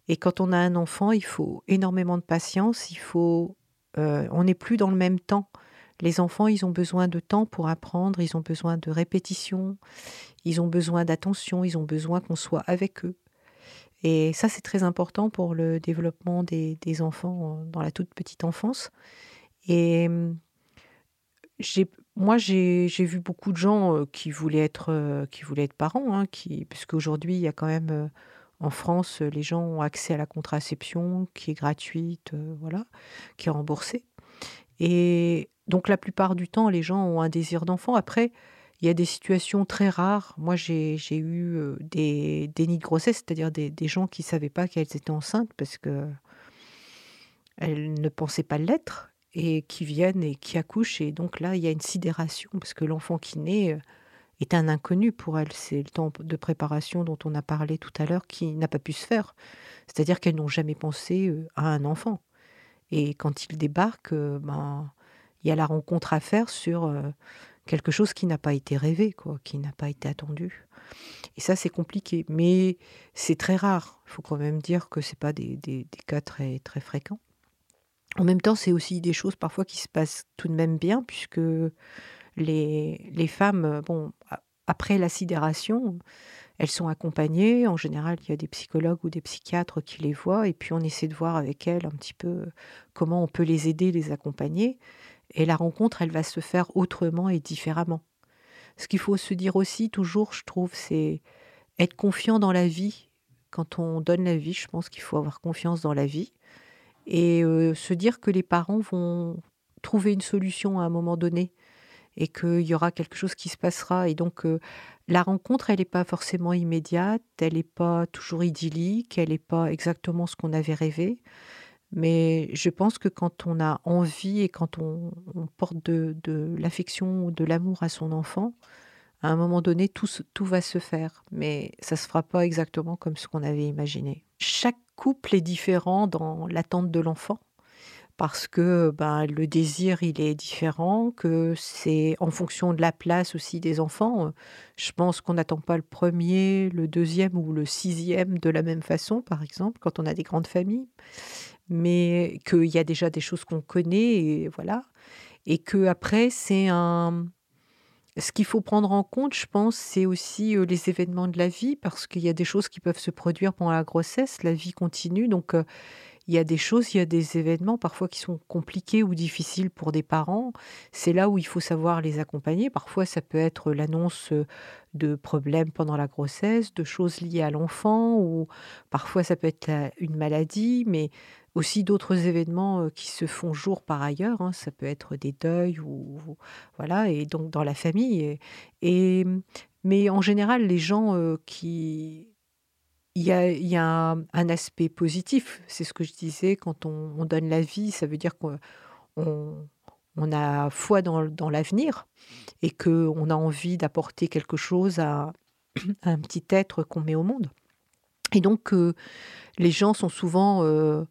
Et quand on a un enfant, il faut énormément de patience, il faut. Euh, on n'est plus dans le même temps. Les enfants, ils ont besoin de temps pour apprendre, ils ont besoin de répétition, ils ont besoin d'attention, ils ont besoin qu'on soit avec eux. Et ça, c'est très important pour le développement des, enfants dans la toute petite enfance. Et moi, j'ai vu beaucoup de gens euh, qui voulaient être, euh, qui voulaient être parents, hein, qui, puisqu'aujourd'hui, il y a quand même euh, en France, les gens ont accès à la contraception qui est gratuite, voilà, qui est remboursée. Et donc la plupart du temps, les gens ont un désir d'enfant. Après, il y a des situations très rares. Moi, j'ai eu euh, des dénis de grossesse, c'est-à-dire des, gens qui ne savaient pas qu'elles étaient enceintes parce que elles ne pensaient pas l'être et qui viennent et qui accouchent. Et donc là, il y a une sidération parce que l'enfant qui naît euh, est un inconnu pour elles. C'est le temps de préparation dont on a parlé tout à l'heure qui n'a pas pu se faire. C'est-à-dire qu'elles n'ont jamais pensé euh, à un enfant. Et quand il débarque, ben, il y a la rencontre à faire sur euh, quelque chose qui n'a pas été rêvé, quoi, qui n'a pas été attendu. Et ça, c'est compliqué, mais c'est très rare. Il faut quand même dire que c'est pas des, cas très, très fréquents. En même temps, c'est aussi des choses parfois qui se passent tout de même bien, puisque les, les femmes, bon, après la sidération, elles sont accompagnées. En général, il y a des psychologues ou des psychiatres qui les voient et puis on essaie de voir avec elles un petit peu comment on peut les aider, les accompagner. Et la rencontre, elle va se faire autrement et différemment. Ce qu'il faut se dire aussi, toujours, je trouve, c'est être confiant dans la vie. Quand on donne la vie, je pense qu'il faut avoir confiance dans la vie et euh, se dire que les parents vont trouver une solution à un moment donné et qu'il y aura quelque chose qui se passera. Et donc, euh, la rencontre, elle n'est pas forcément immédiate, elle n'est pas toujours idyllique, elle n'est pas exactement ce qu'on avait rêvé. Mais je pense que quand on a envie et quand on, porte de, l'affection ou de l'amour à son enfant, à un moment donné, tout, va se faire. Mais ça ne se fera pas exactement comme ce qu'on avait imaginé. Chaque couple est différent dans l'attente de l'enfant parce que ben, le désir, il est différent, que c'est en fonction de la place aussi des enfants. Je pense qu'on n'attend pas le premier, le deuxième ou le sixième de la même façon, par exemple, quand on a des grandes familles, mais qu'il y a déjà des choses qu'on connaît, et voilà. Et que après, c'est un... Ce qu'il faut prendre en compte, je pense, c'est aussi euh, les événements de la vie, parce qu'il y a des choses qui peuvent se produire pendant la grossesse, la vie continue, donc euh, il y a des choses, il y a des événements parfois qui sont compliqués ou difficiles pour des parents. C'est là où il faut savoir les accompagner. Parfois, ça peut être l'annonce de problèmes pendant la grossesse, de choses liées à l'enfant, ou parfois ça peut être une maladie, mais aussi d'autres événements qui se font jour par ailleurs. Hein. Ça peut être des deuils ou voilà, et donc dans la famille. Et, mais en général, les gens qui il y a, un, aspect positif, c'est ce que je disais, quand on, donne la vie, ça veut dire qu'on on, a foi dans, l'avenir et qu'on a envie d'apporter quelque chose à, un petit être qu'on met au monde. Et donc, euh, les gens sont souvent... Euh,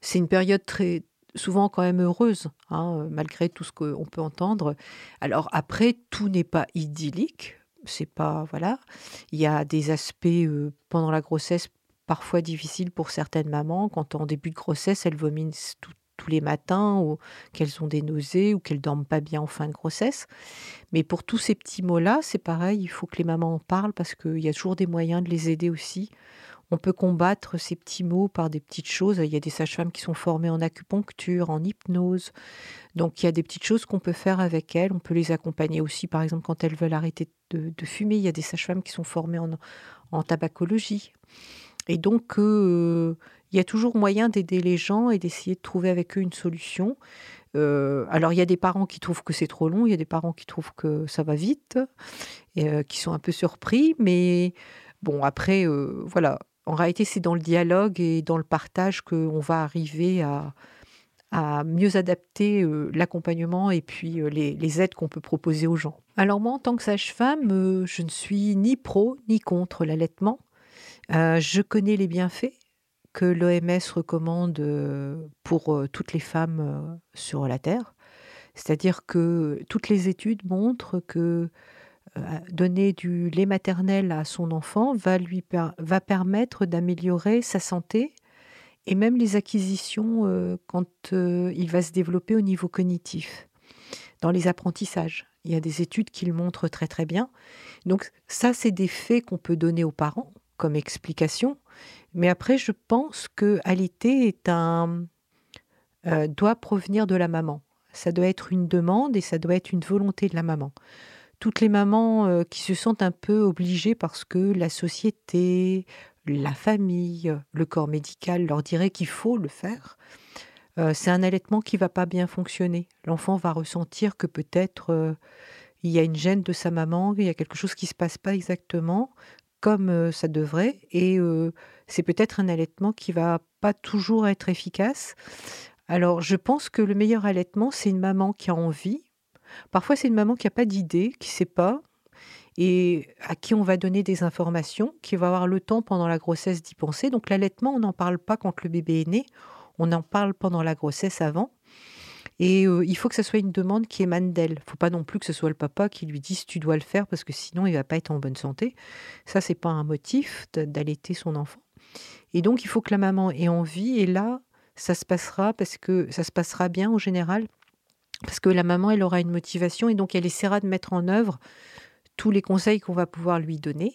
c'est une période très souvent quand même heureuse, hein, malgré tout ce qu'on peut entendre. Alors après, tout n'est pas idyllique, c'est pas voilà. Il y a des aspects pendant la grossesse parfois difficiles pour certaines mamans quand en début de grossesse elles vomissent tous les matins ou qu'elles ont des nausées ou qu'elles dorment pas bien en fin de grossesse. Mais pour tous ces petits mots-là, c'est pareil, il faut que les mamans en parlent parce qu'il y a toujours des moyens de les aider aussi. On peut combattre ces petits mots par des petites choses. Il y a des sages-femmes qui sont formées en acupuncture, en hypnose. Donc il y a des petites choses qu'on peut faire avec elles. On peut les accompagner aussi, par exemple, quand elles veulent arrêter de, fumer. Il y a des sages-femmes qui sont formées en, tabacologie. Et donc, euh, il y a toujours moyen d'aider les gens et d'essayer de trouver avec eux une solution. Euh, alors, il y a des parents qui trouvent que c'est trop long, il y a des parents qui trouvent que ça va vite, et, euh, qui sont un peu surpris, mais bon, après, voilà, en réalité, c'est dans le dialogue et dans le partage qu'on va arriver à, mieux adapter euh, l'accompagnement et puis euh, les, aides qu'on peut proposer aux gens. Alors moi, en tant que sage-femme, euh, je ne suis ni pro ni contre l'allaitement. je connais les bienfaits que l'OMS recommande pour toutes les femmes sur la Terre. C'est-à-dire que toutes les études montrent que donner du lait maternel à son enfant va lui va permettre d'améliorer sa santé et même les acquisitions euh, quand euh, il va se développer au niveau cognitif, dans les apprentissages. Il y a des études qui le montrent très très bien. Donc ça, c'est des faits qu'on peut donner aux parents comme explication. Mais après, je pense que l'été est un doit provenir de la maman. Ça doit être une demande et ça doit être une volonté de la maman toutes les mamans euh, qui se sentent un peu obligées parce que la société, la famille, le corps médical leur dirait qu'il faut le faire, euh, c'est un allaitement qui va pas bien fonctionner. L'enfant va ressentir que peut-être euh, il y a une gêne de sa maman, il y a quelque chose qui se passe pas exactement comme ça devrait, et c'est peut-être un allaitement qui va pas toujours être efficace. Alors, je pense que le meilleur allaitement, c'est une maman qui a envie, Parfois, c'est une maman qui n'a pas d'idée, qui ne sait pas, et à qui on va donner des informations, qui va avoir le temps pendant la grossesse d'y penser. Donc l'allaitement, on n'en parle pas quand le bébé est né, on en parle pendant la grossesse avant. Et euh, il faut que ce soit une demande qui émane d'elle. Il ne faut pas non plus que ce soit le papa qui lui dise tu dois le faire parce que sinon il va pas être en bonne santé. Ça, c'est pas un motif d'allaiter son enfant. Et donc il faut que la maman ait envie. Et là, ça se passera parce que ça se passera bien en général parce que la maman, elle aura une motivation et donc elle essaiera de mettre en œuvre tous les conseils qu'on va pouvoir lui donner.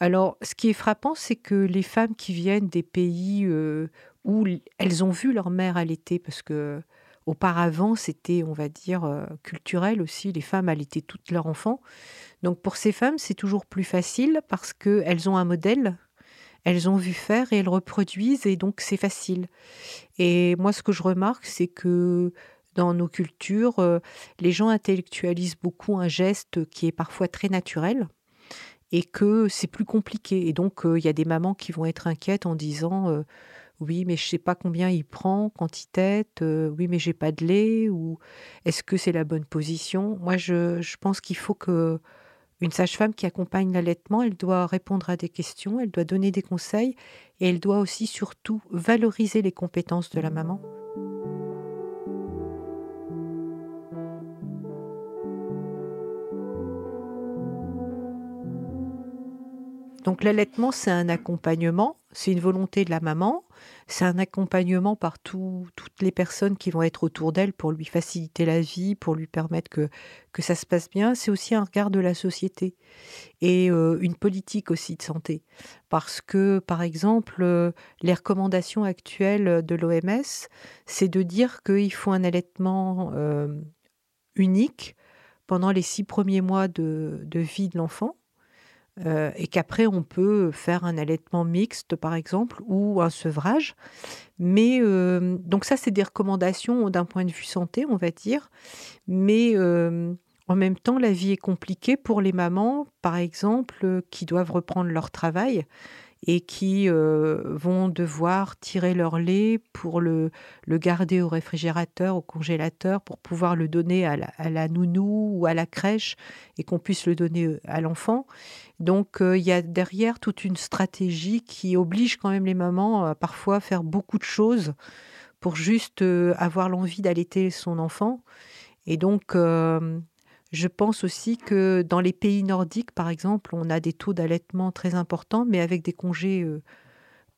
Alors, ce qui est frappant, c'est que les femmes qui viennent des pays où elles ont vu leur mère allaiter, parce que auparavant, c'était, on va dire, culturel aussi, les femmes allaitaient toutes leurs enfants. Donc, pour ces femmes, c'est toujours plus facile parce qu'elles ont un modèle elles ont vu faire et elles reproduisent et donc c'est facile. Et moi, ce que je remarque, c'est que dans nos cultures, euh, les gens intellectualisent beaucoup un geste qui est parfois très naturel et que c'est plus compliqué. Et donc, euh, il y a des mamans qui vont être inquiètes en disant euh, oui, mais je sais pas combien il prend, quantité, oui, mais j'ai pas de lait, ou est-ce que c'est la bonne position? Moi, je, je pense qu'il faut que une sage-femme qui accompagne l'allaitement, elle doit répondre à des questions, elle doit donner des conseils et elle doit aussi surtout valoriser les compétences de la maman. Donc l'allaitement, c'est un accompagnement, c'est une volonté de la maman, c'est un accompagnement par toutes les personnes qui vont être autour d'elle pour lui faciliter la vie, pour lui permettre que, que ça se passe bien. C'est aussi un regard de la société et euh, une politique aussi de santé. Parce que, par exemple, euh, les recommandations actuelles de l'OMS, c'est de dire qu'il faut un allaitement euh, unique pendant les six premiers mois de vie de l'enfant euh, et qu'après on peut faire un allaitement mixte par exemple ou un sevrage. Mais euh, donc ça c'est des recommandations d'un point de vue santé on va dire. Mais euh, en même temps la vie est compliquée pour les mamans par exemple qui doivent reprendre leur travail et qui euh, vont devoir tirer leur lait pour le, garder au réfrigérateur, au congélateur, pour pouvoir le donner à la, nounou ou à la crèche et qu'on puisse le donner euh, à l'enfant. Donc euh, il y a derrière toute une stratégie qui oblige quand même les mamans à parfois faire beaucoup de choses pour juste avoir l'envie d'allaiter son enfant. Et donc, je pense aussi que dans les pays nordiques, par exemple, on a des taux d'allaitement très importants, mais avec des congés euh,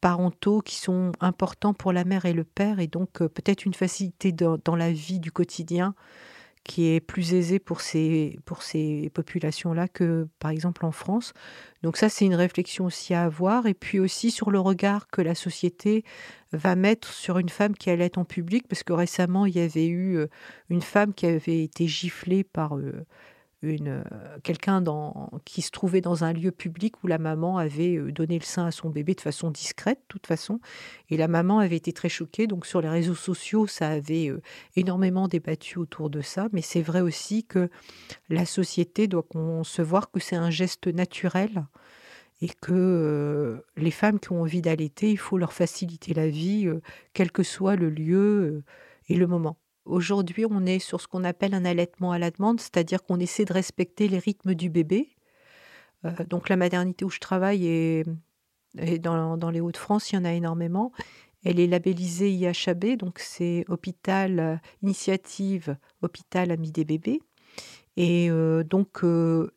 parentaux qui sont importants pour la mère et le père, et donc euh, peut-être une facilité dans, la vie du quotidien qui est plus aisée pour ces, pour ces populations-là que par exemple en France. Donc ça, c'est une réflexion aussi à avoir. Et puis aussi sur le regard que la société va mettre sur une femme qui allait en public, parce que récemment, il y avait eu euh, une femme qui avait été giflée par euh, euh, quelqu'un qui se trouvait dans un lieu public où la maman avait donné le sein à son bébé de façon discrète, de toute façon. Et la maman avait été très choquée. Donc sur les réseaux sociaux, ça avait énormément débattu autour de ça. Mais c'est vrai aussi que la société doit concevoir que c'est un geste naturel et que euh, les femmes qui ont envie d'allaiter, il faut leur faciliter la vie, euh, quel que soit le lieu euh, et le moment. Aujourd'hui, on est sur ce qu'on appelle un allaitement à la demande, c'est-à-dire qu'on essaie de respecter les rythmes du bébé. donc la maternité où je travaille est, dans, les Hauts-de-France, il y en a énormément. Elle est labellisée IHAB, donc c'est hôpital initiative hôpital ami des bébés. Et donc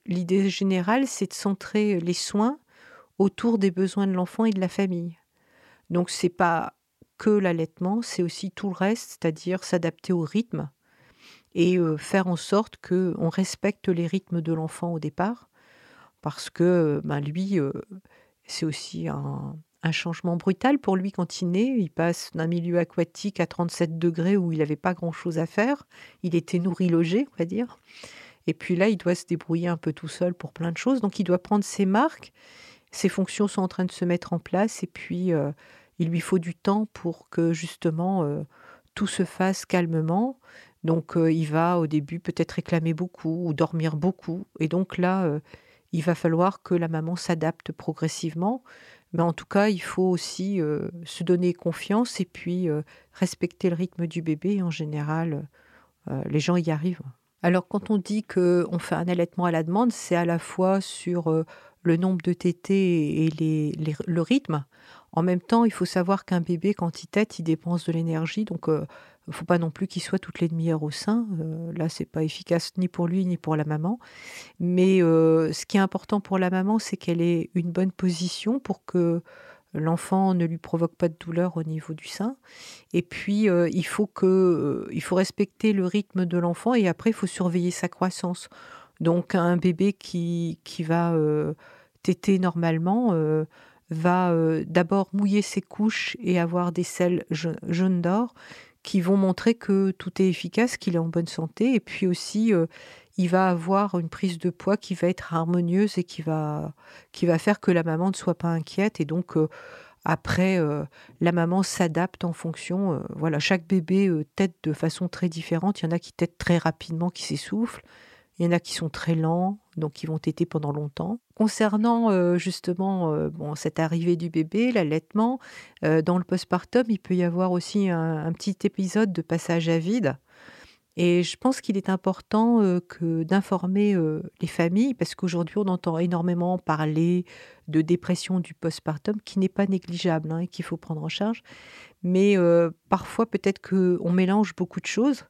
l'idée générale, c'est de centrer les soins autour des besoins de l'enfant et de la famille. Donc c'est pas que l'allaitement, c'est aussi tout le reste, c'est-à-dire s'adapter au rythme et euh, faire en sorte que on respecte les rythmes de l'enfant au départ, parce que ben lui, euh, c'est aussi un, un, changement brutal pour lui quand il naît. Il passe d'un milieu aquatique à 37 degrés où il n'avait pas grand-chose à faire. Il était nourri logé, on va dire. Et puis là, il doit se débrouiller un peu tout seul pour plein de choses. Donc il doit prendre ses marques ses fonctions sont en train de se mettre en place et puis euh, il lui faut du temps pour que justement euh, tout se fasse calmement. Donc euh, il va au début peut-être réclamer beaucoup ou dormir beaucoup. Et donc là, il va falloir que la maman s'adapte progressivement. Mais en tout cas, il faut aussi se donner confiance et puis respecter le rythme du bébé. En général, les gens y arrivent. Alors quand on dit qu'on fait un allaitement à la demande, c'est à la fois sur le nombre de tétés et le rythme. En même temps, il faut savoir qu'un bébé, quand il tète, il dépense de l'énergie. Donc, il euh, ne faut pas non plus qu'il soit toutes les demi-heures au sein. Euh, là, c'est pas efficace ni pour lui ni pour la maman. Mais euh, ce qui est important pour la maman, c'est qu'elle ait une bonne position pour que l'enfant ne lui provoque pas de douleur au niveau du sein. Et puis, il, faut que, il faut respecter le rythme de l'enfant et après, il faut surveiller sa croissance. Donc un bébé qui, qui va euh, normalement euh, va euh, d'abord mouiller ses couches et avoir des selles jaunes d'or qui vont montrer que tout est efficace, qu'il est en bonne santé. Et puis aussi, il va avoir une prise de poids qui va être harmonieuse et qui va, qui va faire que la maman ne soit pas inquiète. Et donc, après, euh, la maman s'adapte en fonction. Euh, voilà, chaque bébé euh, tète de façon très différente. Il y en a qui têtent très rapidement, qui s'essoufflent. Il y en a qui sont très lents, donc qui vont téter pendant longtemps. Concernant justement bon, cette arrivée du bébé, l'allaitement, dans le postpartum, il peut y avoir aussi un petit épisode de passage à vide et je pense qu'il est important que d'informer les familles, parce qu'aujourd'hui on entend énormément parler de dépression du postpartum, qui n'est pas négligeable hein, et qu'il faut prendre en charge. Mais parfois peut-être qu'on mélange beaucoup de choses.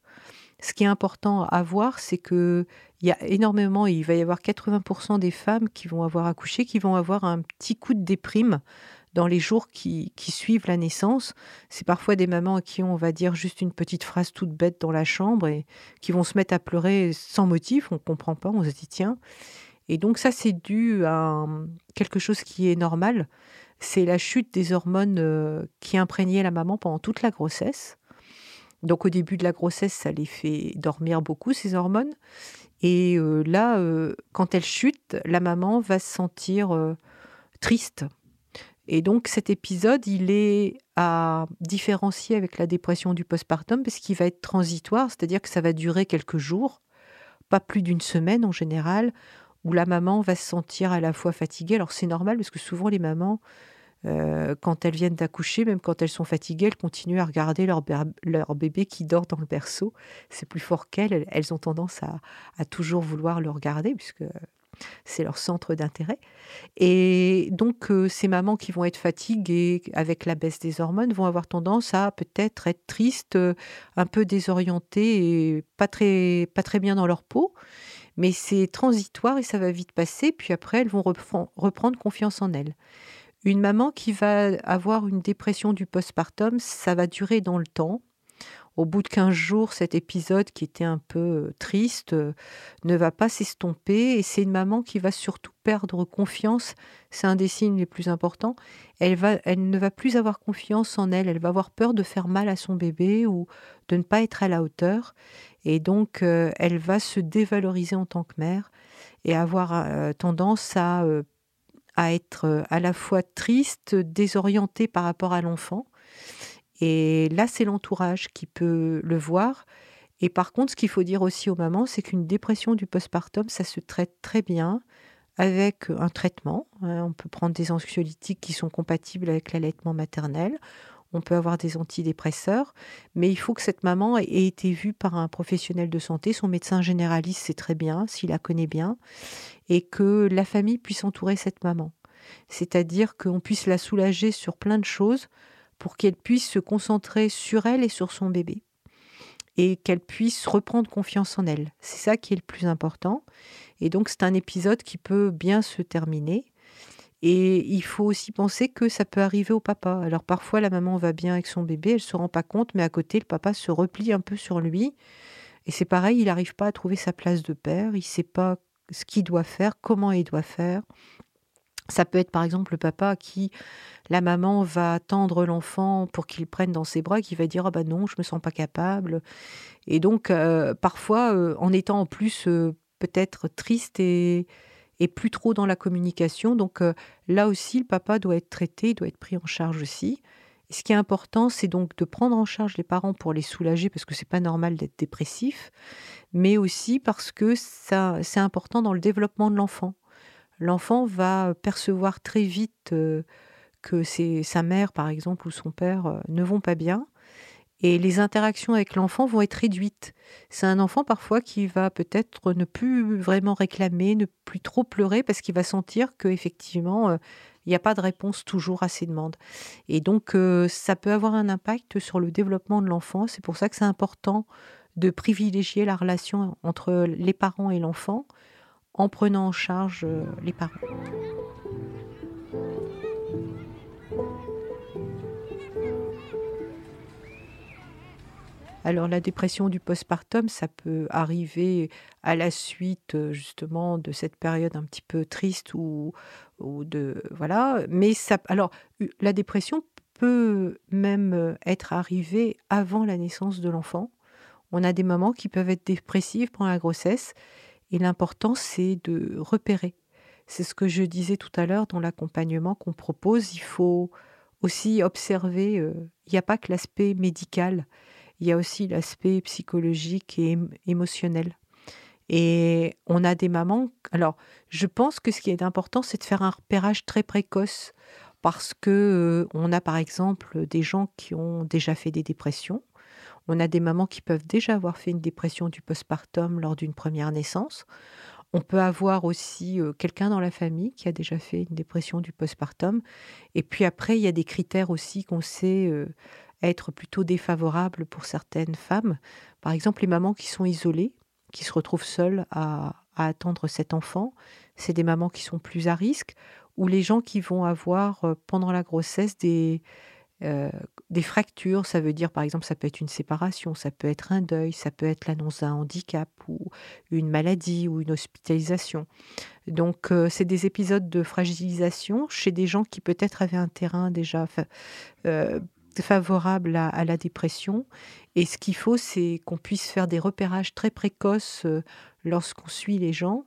Ce qui est important à voir, c'est que il y a énormément, il va y avoir 80% des femmes qui vont avoir accouché, qui vont avoir un petit coup de déprime dans les jours qui, suivent la naissance. C'est parfois des mamans à qui on va dire juste une petite phrase toute bête dans la chambre et qui vont se mettre à pleurer sans motif. On ne comprend pas, on se dit tiens. Et donc ça, c'est dû à quelque chose qui est normal. C'est la chute des hormones euh, qui imprégnaient la maman pendant toute la grossesse. Donc au début de la grossesse, ça les fait dormir beaucoup, ces hormones. Et euh, là, euh, quand elles chutent, la maman va se sentir triste, et donc cet épisode, il est à différencier avec la dépression du postpartum parce qu'il va être transitoire, c'est-à-dire que ça va durer quelques jours, pas plus d'une semaine en général, où la maman va se sentir à la fois fatiguée. Alors c'est normal parce que souvent les mamans, euh, quand elles viennent d'accoucher, même quand elles sont fatiguées, elles continuent à regarder leur, bébé qui dort dans le berceau. C'est plus fort qu'elles. Elles ont tendance à, toujours vouloir le regarder puisque c'est leur centre d'intérêt. Et donc, euh, ces mamans qui vont être fatiguées avec la baisse des hormones vont avoir tendance à peut-être être tristes, euh, un peu désorientées et pas très bien dans leur peau. Mais c'est transitoire et ça va vite passer. Puis après, elles vont reprendre confiance en elles. Une maman qui va avoir une dépression du postpartum, ça va durer dans le temps. Au bout de 15 jours, cet épisode qui était un peu euh, triste euh, ne va pas s'estomper et c'est une maman qui va surtout perdre confiance. C'est un des signes les plus importants. Elle, va, elle ne va plus avoir confiance en elle. Elle va avoir peur de faire mal à son bébé ou de ne pas être à la hauteur. Et donc, euh, elle va se dévaloriser en tant que mère et avoir tendance à, à être à la fois triste, désorientée par rapport à l'enfant et là, c'est l'entourage qui peut le voir. Et par contre, ce qu'il faut dire aussi aux mamans, c'est qu'une dépression du postpartum, ça se traite très bien avec un traitement. Hein. On peut prendre des anxiolytiques qui sont compatibles avec l'allaitement maternel. On peut avoir des antidépresseurs, mais il faut que cette maman ait été vue par un professionnel de santé. Son médecin généraliste, c'est très bien, s'il la connaît bien, et que la famille puisse entourer cette maman. C'est-à-dire qu'on puisse la soulager sur plein de choses, pour qu'elle puisse se concentrer sur elle et sur son bébé et qu'elle puisse reprendre confiance en elle. C'est ça qui est le plus important. Et donc c'est un épisode qui peut bien se terminer. Et il faut aussi penser que ça peut arriver au papa. Alors parfois la maman va bien avec son bébé, elle se rend pas compte, mais à côté le papa se replie un peu sur lui. Et c'est pareil, il n'arrive pas à trouver sa place de père, il sait pas ce qu'il doit faire, comment il doit faire. Ça peut être par exemple le papa qui, la maman va tendre l'enfant pour qu'il prenne dans ses bras, qui va dire ah bah non, je me sens pas capable. Et donc euh, parfois, euh, en étant en plus euh, peut-être triste et, et plus trop dans la communication, donc là aussi le papa doit être traité, doit être pris en charge aussi. Et ce qui est important, c'est donc de prendre en charge les parents pour les soulager parce que c'est pas normal d'être dépressif, mais aussi parce que ça c'est important dans le développement de l'enfant l'enfant va percevoir très vite euh, que c'est sa mère, par exemple, ou son père euh, ne vont pas bien. Et les interactions avec l'enfant vont être réduites. C'est un enfant parfois qui va peut-être ne plus vraiment réclamer, ne plus trop pleurer parce qu'il va sentir qu'effectivement, euh, il n'y a pas de réponse toujours à ses demandes. Et donc, ça peut avoir un impact sur le développement de l'enfant. C'est pour ça que c'est important de privilégier la relation entre les parents et l'enfant en prenant en charge euh, les parents. Alors la dépression du postpartum, ça peut arriver à la suite euh, justement de cette période un petit peu triste ou, de voilà. Mais ça, alors la dépression peut même euh, être arrivée avant la naissance de l'enfant. On a des mamans qui peuvent être dépressives pendant la grossesse et l'important c'est de repérer. C'est ce que je disais tout à l'heure dans l'accompagnement qu'on propose. Il faut aussi observer. Euh, il n'y a pas que l'aspect médical il y a aussi l'aspect psychologique et émotionnel. Et on a des mamans. Alors, je pense que ce qui est important, c'est de faire un repérage très précoce parce que euh, on a par exemple des gens qui ont déjà fait des dépressions. On a des mamans qui peuvent déjà avoir fait une dépression du postpartum lors d'une première naissance. On peut avoir aussi euh, quelqu'un dans la famille qui a déjà fait une dépression du postpartum. Et puis après, il y a des critères aussi qu'on sait euh, être plutôt défavorable pour certaines femmes. Par exemple, les mamans qui sont isolées, qui se retrouvent seules à, attendre cet enfant, c'est des mamans qui sont plus à risque, ou les gens qui vont avoir euh, pendant la grossesse des, euh, des fractures, ça veut dire par exemple ça peut être une séparation, ça peut être un deuil, ça peut être l'annonce d'un handicap ou une maladie ou une hospitalisation. Donc euh, c'est des épisodes de fragilisation chez des gens qui peut-être avaient un terrain déjà favorable à, la dépression. Et ce qu'il faut, c'est qu'on puisse faire des repérages très précoces euh, lorsqu'on suit les gens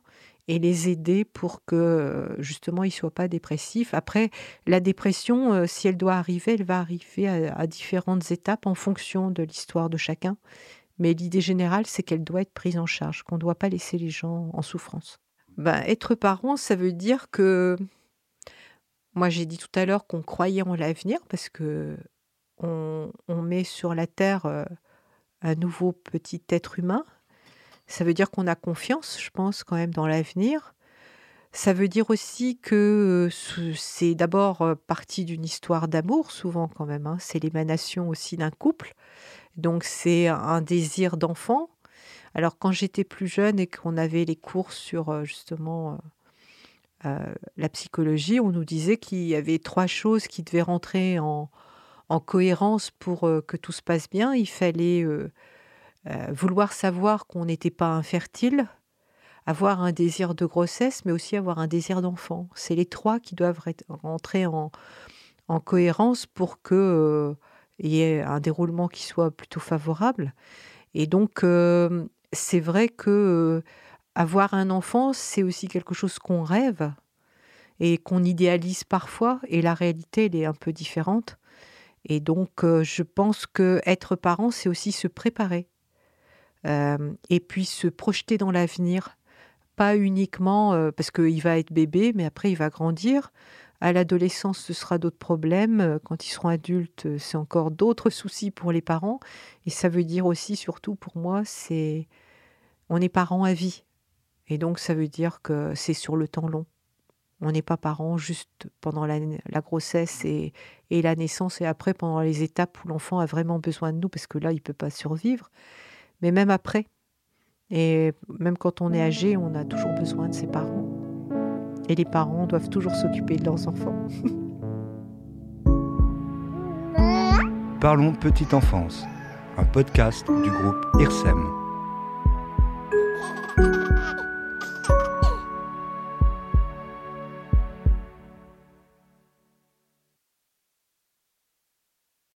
et les aider pour que euh, justement ils ne soient pas dépressifs. Après, la dépression, euh, si elle doit arriver, elle va arriver à, différentes étapes en fonction de l'histoire de chacun. Mais l'idée générale, c'est qu'elle doit être prise en charge, qu'on ne doit pas laisser les gens en souffrance. Ben, être parent, ça veut dire que moi j'ai dit tout à l'heure qu'on croyait en l'avenir parce que on, met sur la Terre euh, un nouveau petit être humain. Ça veut dire qu'on a confiance, je pense, quand même dans l'avenir. Ça veut dire aussi que euh, c'est d'abord euh, partie d'une histoire d'amour, souvent quand même. Hein. C'est l'émanation aussi d'un couple. Donc c'est un désir d'enfant. Alors quand j'étais plus jeune et qu'on avait les cours sur justement la psychologie, on nous disait qu'il y avait trois choses qui devaient rentrer en, en cohérence pour euh, que tout se passe bien, il fallait euh, euh, vouloir savoir qu'on n'était pas infertile, avoir un désir de grossesse, mais aussi avoir un désir d'enfant. C'est les trois qui doivent rentrer en, cohérence pour qu'il y ait un déroulement qui soit plutôt favorable. Et donc, c'est vrai que avoir un enfant, c'est aussi quelque chose qu'on rêve et qu'on idéalise parfois, et la réalité, elle est un peu différente. Et donc, euh, je pense que être parent, c'est aussi se préparer euh, et puis se projeter dans l'avenir, pas uniquement euh, parce qu'il va être bébé, mais après il va grandir. À l'adolescence, ce sera d'autres problèmes. Quand ils seront adultes, c'est encore d'autres soucis pour les parents. Et ça veut dire aussi, surtout pour moi, c'est on est parent à vie. Et donc, ça veut dire que c'est sur le temps long. On n'est pas parent juste pendant la, grossesse et, la naissance et après pendant les étapes où l'enfant a vraiment besoin de nous parce que là, il ne peut pas survivre. Mais même après, et même quand on est âgé, on a toujours besoin de ses parents. Et les parents doivent toujours s'occuper de leurs enfants. Parlons petite enfance, un podcast du groupe IRSEM.